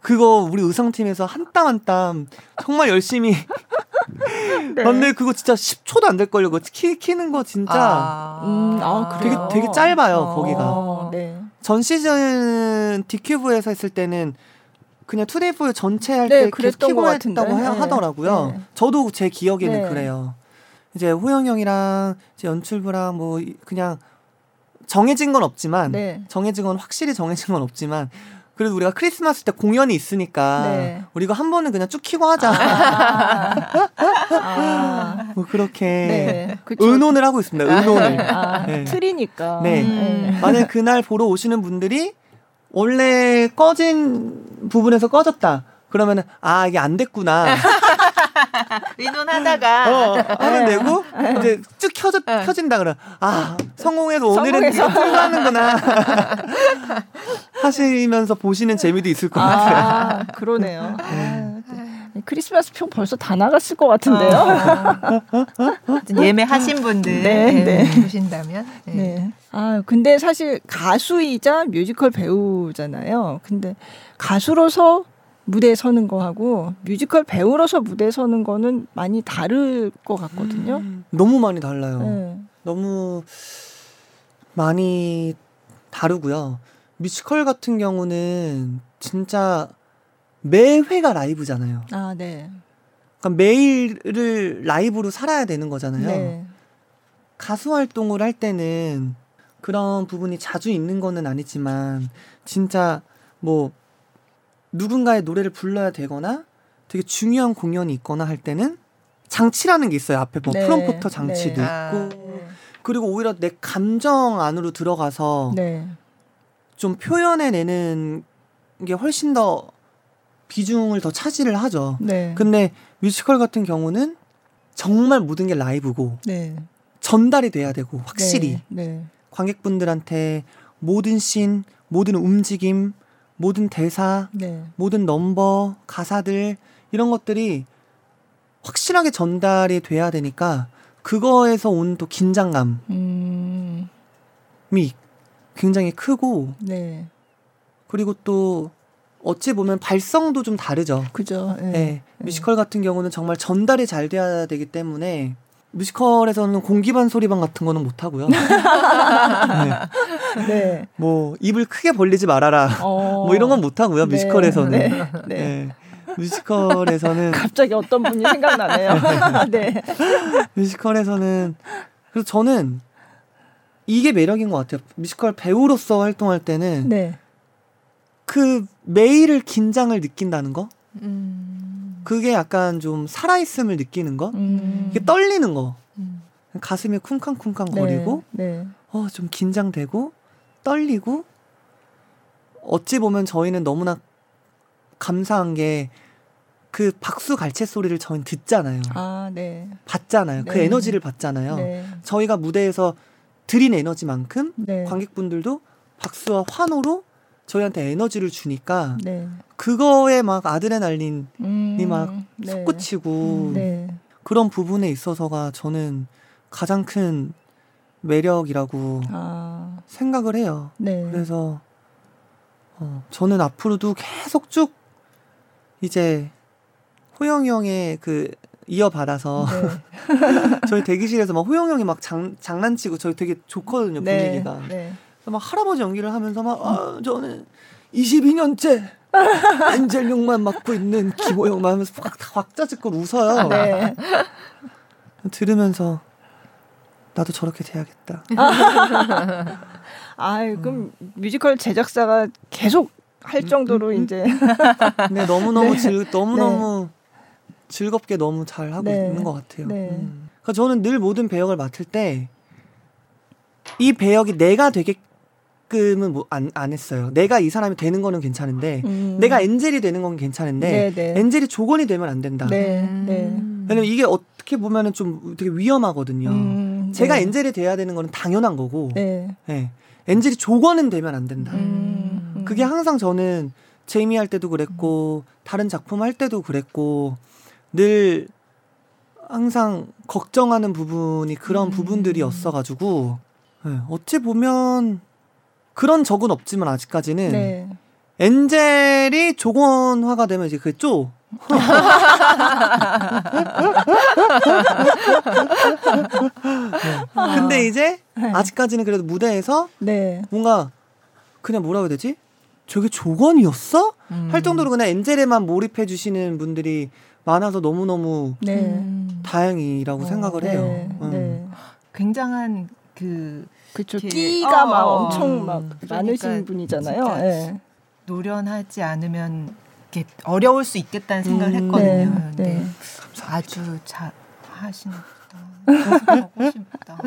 그거 우리 의상팀에서 한 땀 한 땀 정말 열심히 네. 근데 그거 진짜 10초도 안 될 걸요. 그거 키, 키는 거 진짜 아. 음, 아, 되게 그래요? 되게 짧아요. 어. 거기가. 어, 네. 전 시즌 디큐브에서 했을 때는 그냥 Today for you 전체 할 네, 계속 키고 것 했다고 네. 하더라고요. 네. 저도 제 기억에는 네. 그래요. 이제 호영 형이랑 이제 연출부랑 뭐 이- 그냥 정해진 건 없지만 네. 정해진 건 확실히 정해진 건 없지만 그래도 우리가 크리스마스 때 공연이 있으니까 네. 우리가 한 번은 그냥 쭉 키고 하자. 아. 뭐 그렇게 네. 그쵸. 의논을 하고 있습니다. 의논을. 아, 네. 틀이니까. 네. 네. 만약 그날 보러 오시는 분들이 원래 꺼진 부분에서 꺼졌다. 그러면은 아 이게 안 됐구나. 의논하다가 어, 하면 네. 되고 이제 쭉 켜져 네. 켜진다 그러. 아 성공해서 오늘은 통과하는구나. 하시면서 보시는 재미도 있을 것 같아요. 아, 그러네요. 아, 네. 크리스마스 표 벌써 다 나갔을 것 같은데요. 어. 예매하신 분들 네, 네, 네. 보신다면 네. 네. 아, 근데 사실 가수이자 뮤지컬 배우잖아요. 근데 가수로서 무대에 서는 거하고 뮤지컬 배우로서 무대에 서는 거는 많이 다를 것 같거든요. 너무 많이 달라요. 네. 너무 많이 다르고요. 뮤지컬 같은 경우는 진짜 매 회가 라이브잖아요. 아, 네. 그러니까 매일을 라이브로 살아야 되는 거잖아요. 네. 가수 활동을 할 때는 그런 부분이 자주 있는 거는 아니지만 진짜 뭐 누군가의 노래를 불러야 되거나 되게 중요한 공연이 있거나 할 때는 장치라는 게 있어요. 앞에 뭐 네. 프롬포터 장치도 네. 있고 네. 그리고 오히려 내 감정 안으로 들어가서 네. 좀 표현해내는 게 훨씬 더 비중을 더 차지를 하죠. 네. 근데 뮤지컬 같은 경우는 정말 모든 게 라이브고 네. 전달이 돼야 되고 확실히 네. 네. 관객분들한테 모든 씬, 모든 움직임, 모든 대사, 네. 모든 넘버, 가사들 이런 것들이 확실하게 전달이 돼야 되니까 그거에서 온 또 긴장감이 음. 굉장히 크고 네. 그리고 또 어찌 보면 발성도 좀 다르죠. 그죠. 예. 네. 뮤지컬 같은 경우는 정말 전달이 잘 돼야 되기 때문에 뮤지컬에서는 공기반 소리반 같은 거는 못 하고요. 네. 네. 뭐 입을 크게 벌리지 말아라. 어. 뭐 이런 건 못 하고요. 네. 뮤지컬에서는. 네. 네. 네. 뮤지컬에서는 갑자기 어떤 분이 생각나네요. 네. 뮤지컬에서는 그래서 저는 이게 매력인 것 같아요. 뮤지컬 배우로서 활동할 때는 네. 그 매일을 긴장을 느낀다는 거. 음. 그게 약간 좀 살아있음을 느끼는 거. 음. 이게 떨리는 거. 음. 가슴이 쿵쾅쿵쾅 네. 거리고 네. 어, 좀 긴장되고 떨리고 어찌 보면 저희는 너무나 감사한 게 그 박수 갈채 소리를 저희는 듣잖아요. 아, 네. 받잖아요. 그 네. 에너지를 받잖아요. 네. 저희가 무대에서 드린 에너지만큼 네. 관객분들도 박수와 환호로 저희한테 에너지를 주니까 네. 그거에 막 아드레날린이 음. 막 네. 솟구치고 네. 그런 부분에 있어서가 저는 가장 큰 매력이라고 아, 생각을 해요. 네. 그래서 어, 저는 앞으로도 계속 쭉 이제 호영이 형의 그 이어받아서 네. 저희 대기실에서 막 호영 형이 막 장, 장난치고 저희 되게 좋거든요 분위기가. 네. 막 할아버지 연기를 하면서 막 아, 저는 22년째 엔젤용만 맡고 있는 김호영만 하면서 확, 확자짓고 웃어요. 네. 들으면서 나도 저렇게 돼야겠다. 아, 그럼 뮤지컬 제작사가 계속 할 정도로 음, 음. 이제 근데 너무 너무 네. 즐 너무 너무 즐겁게 너무 잘 하고 네. 있는 것 같아요. 네. 음. 그러니까 저는 늘 모든 배역을 맡을 때 이 배역이 내가 되게 끔은 뭐 안 안 했어요. 내가 이 사람이 되는 거는 괜찮은데 음. 내가 엔젤이 되는 건 괜찮은데 네, 네. 엔젤이 조건이 되면 안 된다. 네. 음. 네. 왜냐면 이게 어떻게 보면은 좀 되게 위험하거든요. 음, 제가 네. 엔젤이 돼야 되는 거는 당연한 거고, 네. 예. 엔젤이 조건은 되면 안 된다. 음, 음. 그게 항상 저는 제이미 할 때도 그랬고 다른 작품 할 때도 그랬고 늘 항상 걱정하는 부분이 그런 음. 부분들이었어가지고 예, 어찌 보면 그런 적은 없지만 아직까지는 네. 엔젤이 조건화가 되면 이제 그게 쪼. 네. 근데 이제 아직까지는 그래도 무대에서 네. 뭔가 그냥 뭐라고 해야 되지? 저게 조건이었어? 음. 할 정도로 그냥 엔젤에만 몰입해 주시는 분들이 많아서 너무너무 네. 음. 다행이라고 어, 생각을 네. 해요. 음. 네. 굉장한 그 이렇게- 끼가 막 어, 엄청 막 그러니까 많으신 분이잖아요. 네. 노련하지 않으면 이렇게 어려울 수 있겠다는 생각을 음, 했거든요. 네, 근데 네. 아주 잘. 보고 싶다.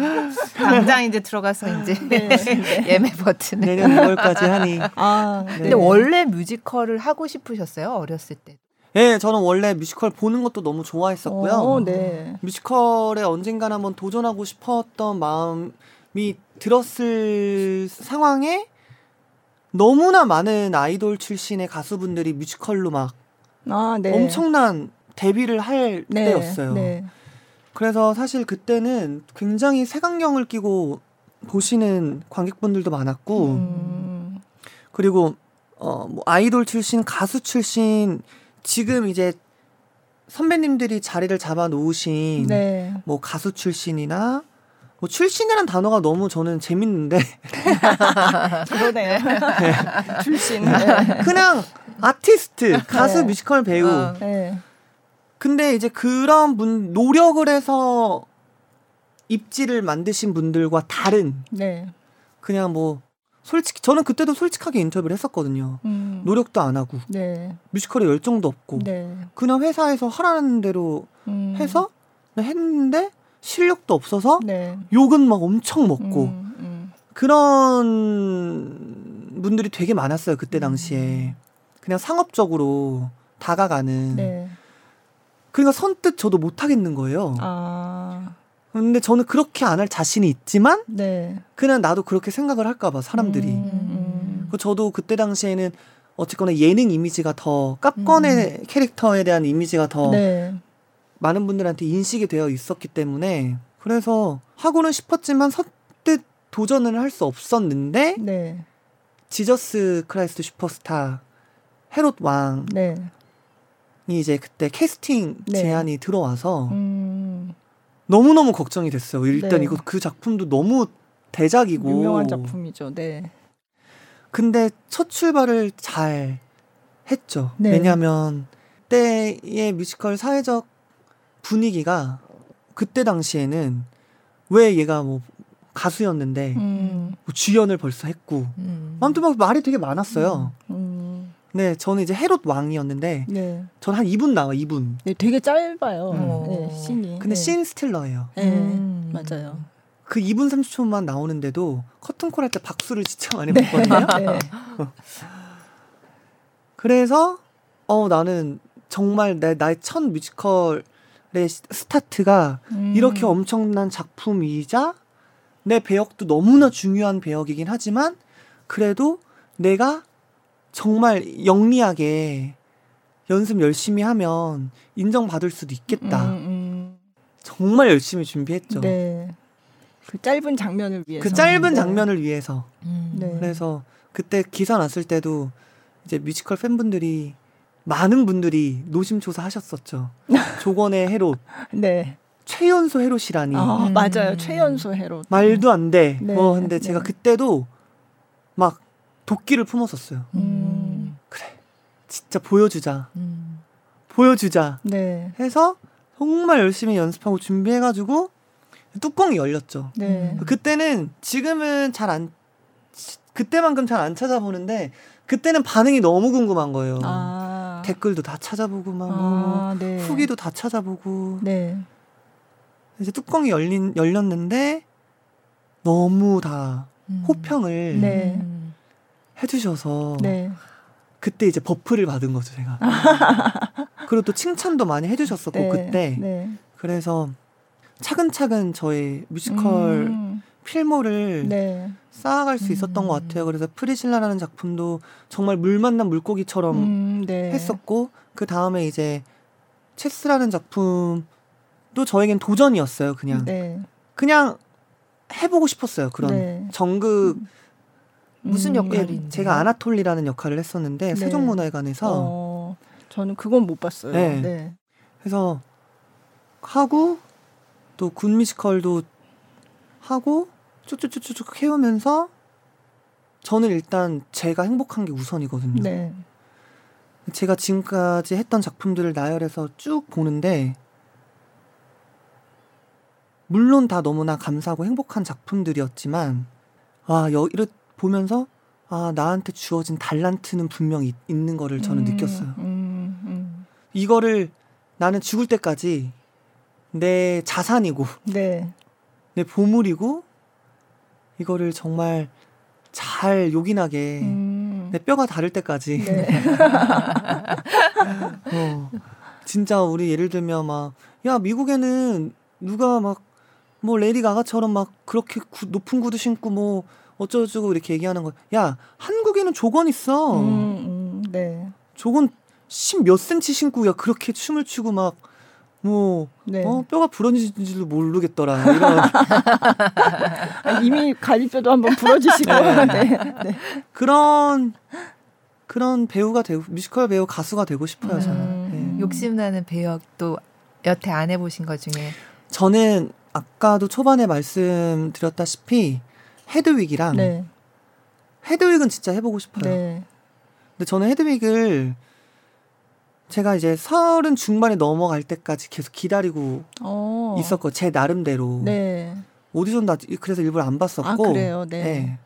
당장 이제 들어가서 이제 네, 네. 예매 버튼을. 내년 6월까지 하니. 아, 네. 근데 원래 뮤지컬을 하고 싶으셨어요 어렸을 때. 예, 저는 원래 뮤지컬 보는 것도 너무 좋아했었고요. 어, 네. 뮤지컬에 언젠간 한번 도전하고 싶었던 마음이 들었을 상황에 너무나 많은 아이돌 출신의 가수분들이 뮤지컬로 막 아, 네. 엄청난 데뷔를 할 네. 때였어요. 네. 그래서 사실 그때는 굉장히 색안경을 끼고 보시는 관객분들도 많았고 음, 그리고 어, 뭐 아이돌 출신, 가수 출신 지금 이제 선배님들이 자리를 잡아 놓으신 네. 뭐 가수 출신이나 뭐 출신이란 단어가 너무 저는 재밌는데 그러네요. 출신. 네. 그냥 아티스트, 가수, 네. 뮤지컬 배우. 어. 네. 근데 이제 그런 분 노력을 해서 입지를 만드신 분들과 다른 네. 그냥 뭐 솔직히 저는 그때도 솔직하게 인터뷰를 했었거든요. 음. 노력도 안 하고 네. 뮤지컬에 열정도 없고 네. 그냥 회사에서 하라는 대로 음. 해서 했는데 실력도 없어서 네. 욕은 막 엄청 먹고 음, 음. 그런 분들이 되게 많았어요 그때 당시에 그냥 상업적으로 다가가는 네. 그러니까 선뜻 저도 못 하겠는 거예요. 아. 근데 저는 그렇게 안 할 자신이 있지만 네. 그냥 나도 그렇게 생각을 할까봐 사람들이. 음, 음. 그 저도 그때 당시에는 어쨌거나 예능 이미지가 더 깝권의 캐릭터에 대한 이미지가 더 네. 많은 분들한테 인식이 되어 있었기 때문에 그래서 하고는 싶었지만 선뜻 도전을 할 수 없었는데 네. 지저스 크라이스트 슈퍼스타 헤롯 왕이 네. 이제 그때 캐스팅 네. 제안이 들어와서 음, 너무너무 걱정이 됐어요. 일단 네. 이거 그 작품도 너무 대작이고 유명한 작품이죠. 네. 근데 첫 출발을 잘 했죠. 네. 왜냐하면 그때의 뮤지컬 사회적 분위기가 그때 당시에는 왜 얘가 뭐 가수였는데 음, 뭐 주연을 벌써 했고 음. 아무튼 막 말이 되게 많았어요. 음, 네, 저는 이제 헤롯 왕이었는데 네. 전 한 2분 나와 2분. 네, 되게 짧아요. 음. 네, 씬이. 근데 네. scene stealer예요. 네, 음. 맞아요. 그 2분 30초만 나오는데도 커튼콜 할 때 박수를 진짜 많이 네. 먹거든요. 네. 그래서 어 나는 정말 내 나의 첫 뮤지컬의 시- 스타트가 음. 이렇게 엄청난 작품이자 내 배역도 너무나 중요한 배역이긴 하지만 그래도 내가 정말 영리하게 연습 열심히 하면 인정받을 수도 있겠다. 음, 정말 열심히 음. 준비했죠. 네. 그 짧은 장면을 위해서. 그 짧은 네. 장면을 위해서. 음. 네. 그래서 그때 기사 났을 때도 이제 뮤지컬 팬분들이 많은 분들이 노심초사 하셨었죠. 조건의 헤롯, 네. 최연소 헤롯이라니. 아, 음. 맞아요. 최연소 해로. 말도 안 돼. 네, 뭐 근데 네. 제가 그때도 막 도끼를 품었었어요. 음. 그래. 진짜 보여주자. 음. 보여주자. 네. 해서 정말 열심히 연습하고 준비해가지고 뚜껑이 열렸죠. 네. 음. 그때는 지금은 잘 안 그때만큼 잘 안 찾아보는데 그때는 반응이 너무 궁금한 거예요. 아. 댓글도 다 찾아보고 막 뭐, 아, 네. 후기도 다 찾아보고 네. 이제 뚜껑이 열린 열렸는데 너무 다 음. 호평을 네. 음. 해주셔서 네. 그때 이제 buff를 받은 거죠 제가. 그리고 또 칭찬도 많이 해주셨었고 네. 그때 네. 그래서 차근차근 저의 뮤지컬 음. 필모를 네. 쌓아갈 수 있었던 음. 것 같아요. 그래서 프리실라라는 작품도 정말 물 만난 물고기처럼 음, 네. 했었고 그 다음에 이제 체스라는 작품도 저에겐 도전이었어요. 그냥 네. 그냥 해보고 싶었어요. 그런 네. 정극 무슨 음, 역할인데요? 제가 아나톨리라는 역할을 했었는데 네. 세종문화회관에서 어, 저는 그건 못 봤어요. 네. 네. 그래서 하고 또군 뮤지컬도 하고 쭉쭉쭉쭉 해오면서 저는 일단 제가 행복한 게 우선이거든요. 네. 제가 지금까지 했던 작품들을 나열해서 쭉 보는데 물론 다 너무나 감사하고 행복한 작품들이었지만 아 여기를 보면서 아 나한테 주어진 달란트는 분명히 있- 있는 거를 저는 음, 느꼈어요. 음, 음. 이거를 나는 죽을 때까지 내 자산이고 네. 내 보물이고 이거를 정말 잘 요긴하게 음. 내 뼈가 닳을 때까지 네. 어, 진짜 우리 예를 들면 막 야 미국에는 누가 막 뭐 레이디 가가처럼 막 그렇게 구- 높은 구두 신고 뭐 어쩌고저쩌고 이렇게 얘기하는 거. 야 한국에는 조권 있어. 음, 음, 네. 조권 십몇 센치 신고 야 그렇게 춤을 추고 막 뭐 네. 어, 뼈가 부러진지도 모르겠더라 이런 아, 이미 갈비뼈도 한번 부러지시고. 네. 네. 네. 그런 그런 배우가 되고 뮤지컬 배우 가수가 되고 싶어요 저는. 음. 네. 욕심나는 배역 또 여태 안 해보신 것 중에 저는 아까도 초반에 말씀드렸다시피 헤드윅이랑 네. 헤드윅은 진짜 해보고 싶어요. 네. 근데 저는 헤드윅을 제가 이제 서른 중반에 넘어갈 때까지 계속 기다리고 어. 있었고 제 나름대로 네. 오디션 다 그래서 일부러 안 봤었고 아, 그래요? 네.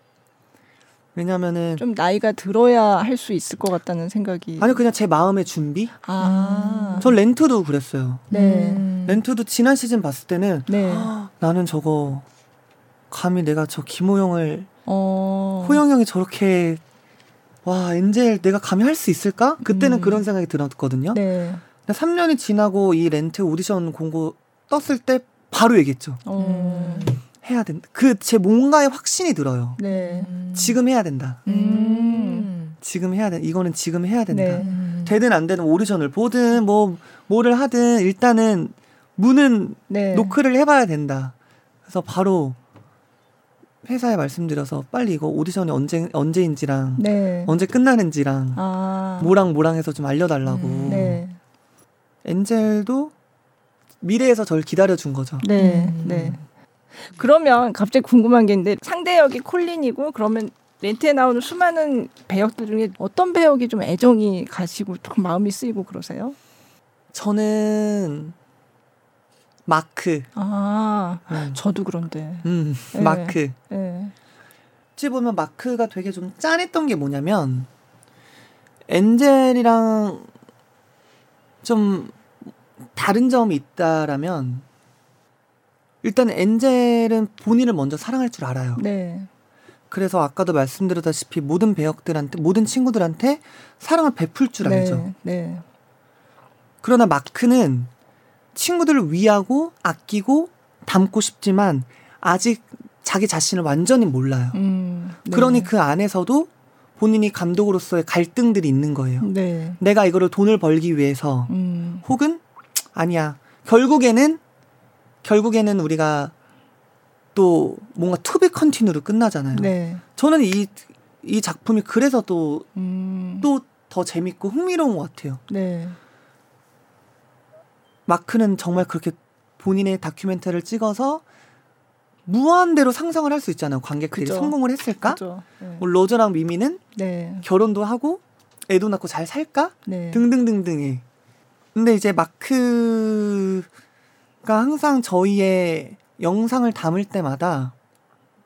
왜냐면은 좀 나이가 들어야 할 수 있을 것 같다는 생각이. 아니 그냥 제 마음의 준비. 아. 전 렌트도 그랬어요. 네. 음. 렌트도 지난 시즌 봤을 때는 네. 나는 저거 감히 내가 저 김호영을 어. 호영 형이 저렇게 와 엔젤 내가 감히 할 수 있을까? 그때는 음. 그런 생각이 들었거든요. 네. 근데 3년이 지나고 이 렌트 오디션 공고 떴을 때 바로 얘기했죠. 어. 해야 된다. 그 제 뭔가에 확신이 들어요. 네. 음. 지금 해야 된다. 음. 지금 해야 돼. 이거는 지금 해야 된다. 네. 음. 되든 안 되든 오디션을 보든 뭐 뭐를 하든 일단은 문은 네. 노크를 해봐야 된다. 그래서 바로 회사에 말씀드려서 빨리 이거 오디션이 언제 언제인지랑 네. 언제 끝나는지랑 아. 뭐랑 뭐랑 해서 좀 알려달라고. 음, 네. 엔젤도 미래에서 절 기다려준 거죠. 네. 음. 네. 그러면 갑자기 궁금한 게 있는데 상대 역이 콜린이고 그러면 렌트에 나오는 수많은 배역들 중에 어떤 배역이 좀 애정이 가시고 조금 마음이 쓰이고 그러세요? 저는 마크. 아, 음, 저도 그런데. 음, 네. 마크. 네. 어찌 보면 마크가 되게 좀 짠했던 게 뭐냐면 엔젤이랑 좀 다른 점이 있다라면 일단 엔젤은 본인을 먼저 사랑할 줄 알아요. 네. 그래서 아까도 말씀드렸다시피 모든 배역들한테 모든 친구들한테 사랑을 베풀 줄 알죠. 네. 네. 그러나 마크는 친구들을 위하고 아끼고 닮고 싶지만 아직 자기 자신을 완전히 몰라요. 음. 네. 그러니 그 안에서도 본인이 감독으로서의 갈등들이 있는 거예요. 네. 내가 이거를 돈을 벌기 위해서 음. 혹은 아니야. 결국에는 결국에는 우리가 또 뭔가 to be continue로 끝나잖아요. 네. 저는 이 이 작품이 그래서 또또 음. 더 재밌고 흥미로운 것 같아요. 네. 마크는 정말 그렇게 본인의 다큐멘터리를 찍어서 무한대로 상상을 할 수 있잖아요. 관객들이 그죠. 성공을 했을까? 네. 뭐 로저랑 미미는 네. 결혼도 하고 애도 낳고 잘 살까? 네. 등등등등해. 근데 이제 마크가 항상 저희의 영상을 담을 때마다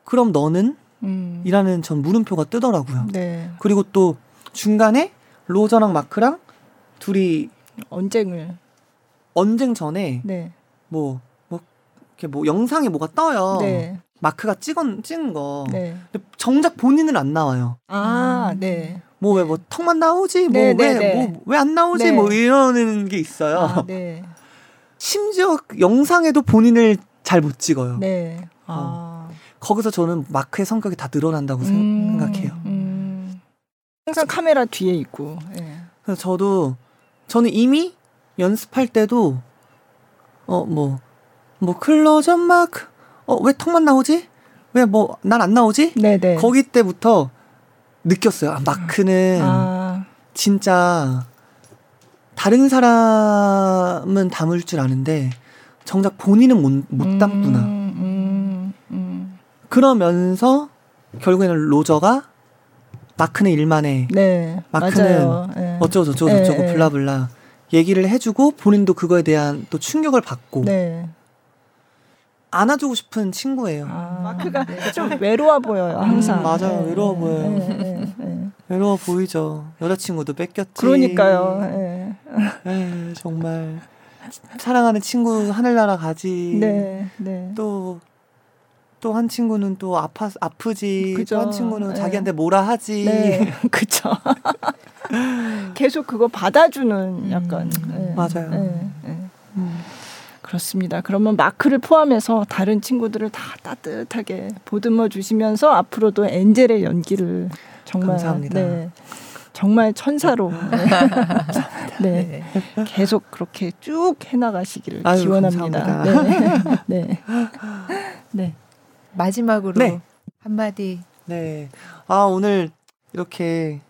그럼 너는? 음. 이라는 전 물음표가 뜨더라고요. 네. 그리고 또 중간에 로저랑 마크랑 둘이 언쟁을. 언쟁 전에 네. 뭐, 뭐, 이렇게 뭐 영상에 뭐가 떠요. 네. 마크가 찍은, 찍은 거. 네. 근데 정작 본인은 안 나와요. 아, 네. 뭐 왜 뭐 턱만 나오지? 뭐 네, 왜, 네, 네. 뭐왜 안 나오지? 네. 뭐 이러는 게 있어요. 아, 네. 심지어 영상에도 본인을 잘 못 찍어요. 네. 아. 거기서 저는 마크의 성격이 다 늘어난다고 생- 음, 생각해요. 음. 항상 카메라 뒤에 있고. 예. 그래서 저도 저는 이미 연습할 때도 어뭐뭐 클로저 마크 어왜 턱만 나오지? 왜 뭐 난 안 나오지? 네, 네. 거기 때부터 느꼈어요. 아, 마크는 아, 진짜 다른 사람은 담을 줄 아는데 정작 본인은 못, 못 담구나. 음, 음, 음. 그러면서 결국에는 로저가 마크는 일만 해. 네. 마크는 맞아요. 예. 어쩌고 저쩌고 예, 저쩌고 예. 블라블라 얘기를 해주고 본인도 그거에 대한 또 충격을 받고 네. 안아주고 싶은 친구예요. 아, 마크가 좀 외로워 보여요, 항상. 음, 맞아요. 예, 외로워 예, 보여요. 외로워 보이죠. 여자친구도 뺏겼지. 그러니까요. 예. 에이, 정말 사랑하는 친구 하늘나라 가지. 네, 네. 또 또 한 친구는 또 아파 아프지. 그죠. 또한 친구는 네. 자기한테 뭐라 하지. 네, 그쵸. 계속 그거 받아주는 약간. 예, 맞아요. 예, 예. 음. 그렇습니다. 그러면 마크를 포함해서 다른 친구들을 다 따뜻하게 보듬어 주시면서 앞으로도 엔젤의 연기를 정말 감사합니다. 네, 정말 천사로 네, 네. 계속 그렇게 쭉 해나가시기를 아유, 기원합니다. 네, 네, 네. 마지막으로 네. 한마디. 네. 아, 오늘 이렇게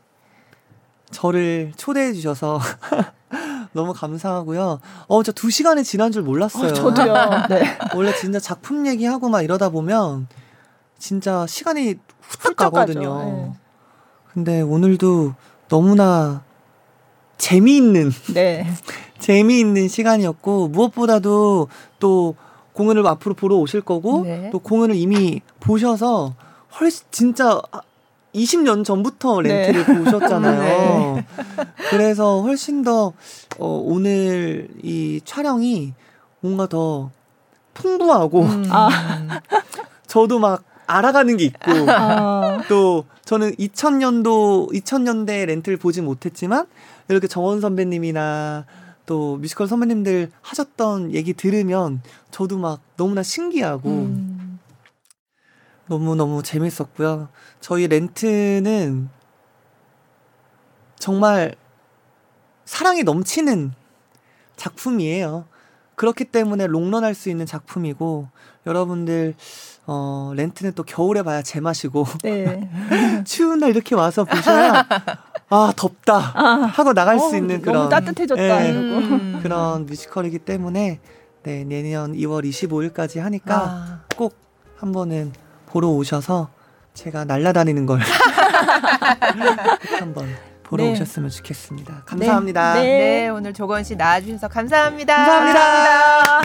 저를 초대해 주셔서 너무 감사하고요. 어, 저 두 시간이 지난 줄 몰랐어요. 어, 저도요. 네. 원래 진짜 작품 얘기하고 막 이러다 보면 진짜 시간이 가죠. 가거든요. 네. 근데 오늘도 너무나 재미있는 네. 재미있는 시간이었고 무엇보다도 또 공연을 앞으로 보러 오실 거고 네. 또 공연을 이미 보셔서 훨씬 진짜 20년 전부터 네. 렌트를 보셨잖아요. 그래서 훨씬 더 어, 오늘 이 촬영이 뭔가 더 풍부하고 음. 아. 저도 막 알아가는 게 있고 아, 또 저는 2000년도 2000년대 렌트를 보지 못했지만 이렇게 정원 선배님이나 또 뮤지컬 선배님들 하셨던 얘기 들으면 저도 막 너무나 신기하고 음. 너무 너무 재밌었고요. 저희 렌트는 정말 사랑이 넘치는 작품이에요. 그렇기 때문에 롱런 할 수 있는 작품이고 여러분들 어 렌트는 또 겨울에 봐야 제맛이고 네. 추운 날 이렇게 와서 보셔야 아 덥다 하고 나갈 수 어, 있는 그런 너무 따뜻해졌다 예. 음. 그런 뮤지컬이기 때문에 네 내년 2월 25일까지 하니까 아, 꼭 한번은 보러 오셔서 제가 날라다니는 걸 한번 보러 네. 오셨으면 좋겠습니다. 감사합니다. 네. 네, 오늘 조건 씨 나와주셔서 감사합니다. 감사합니다.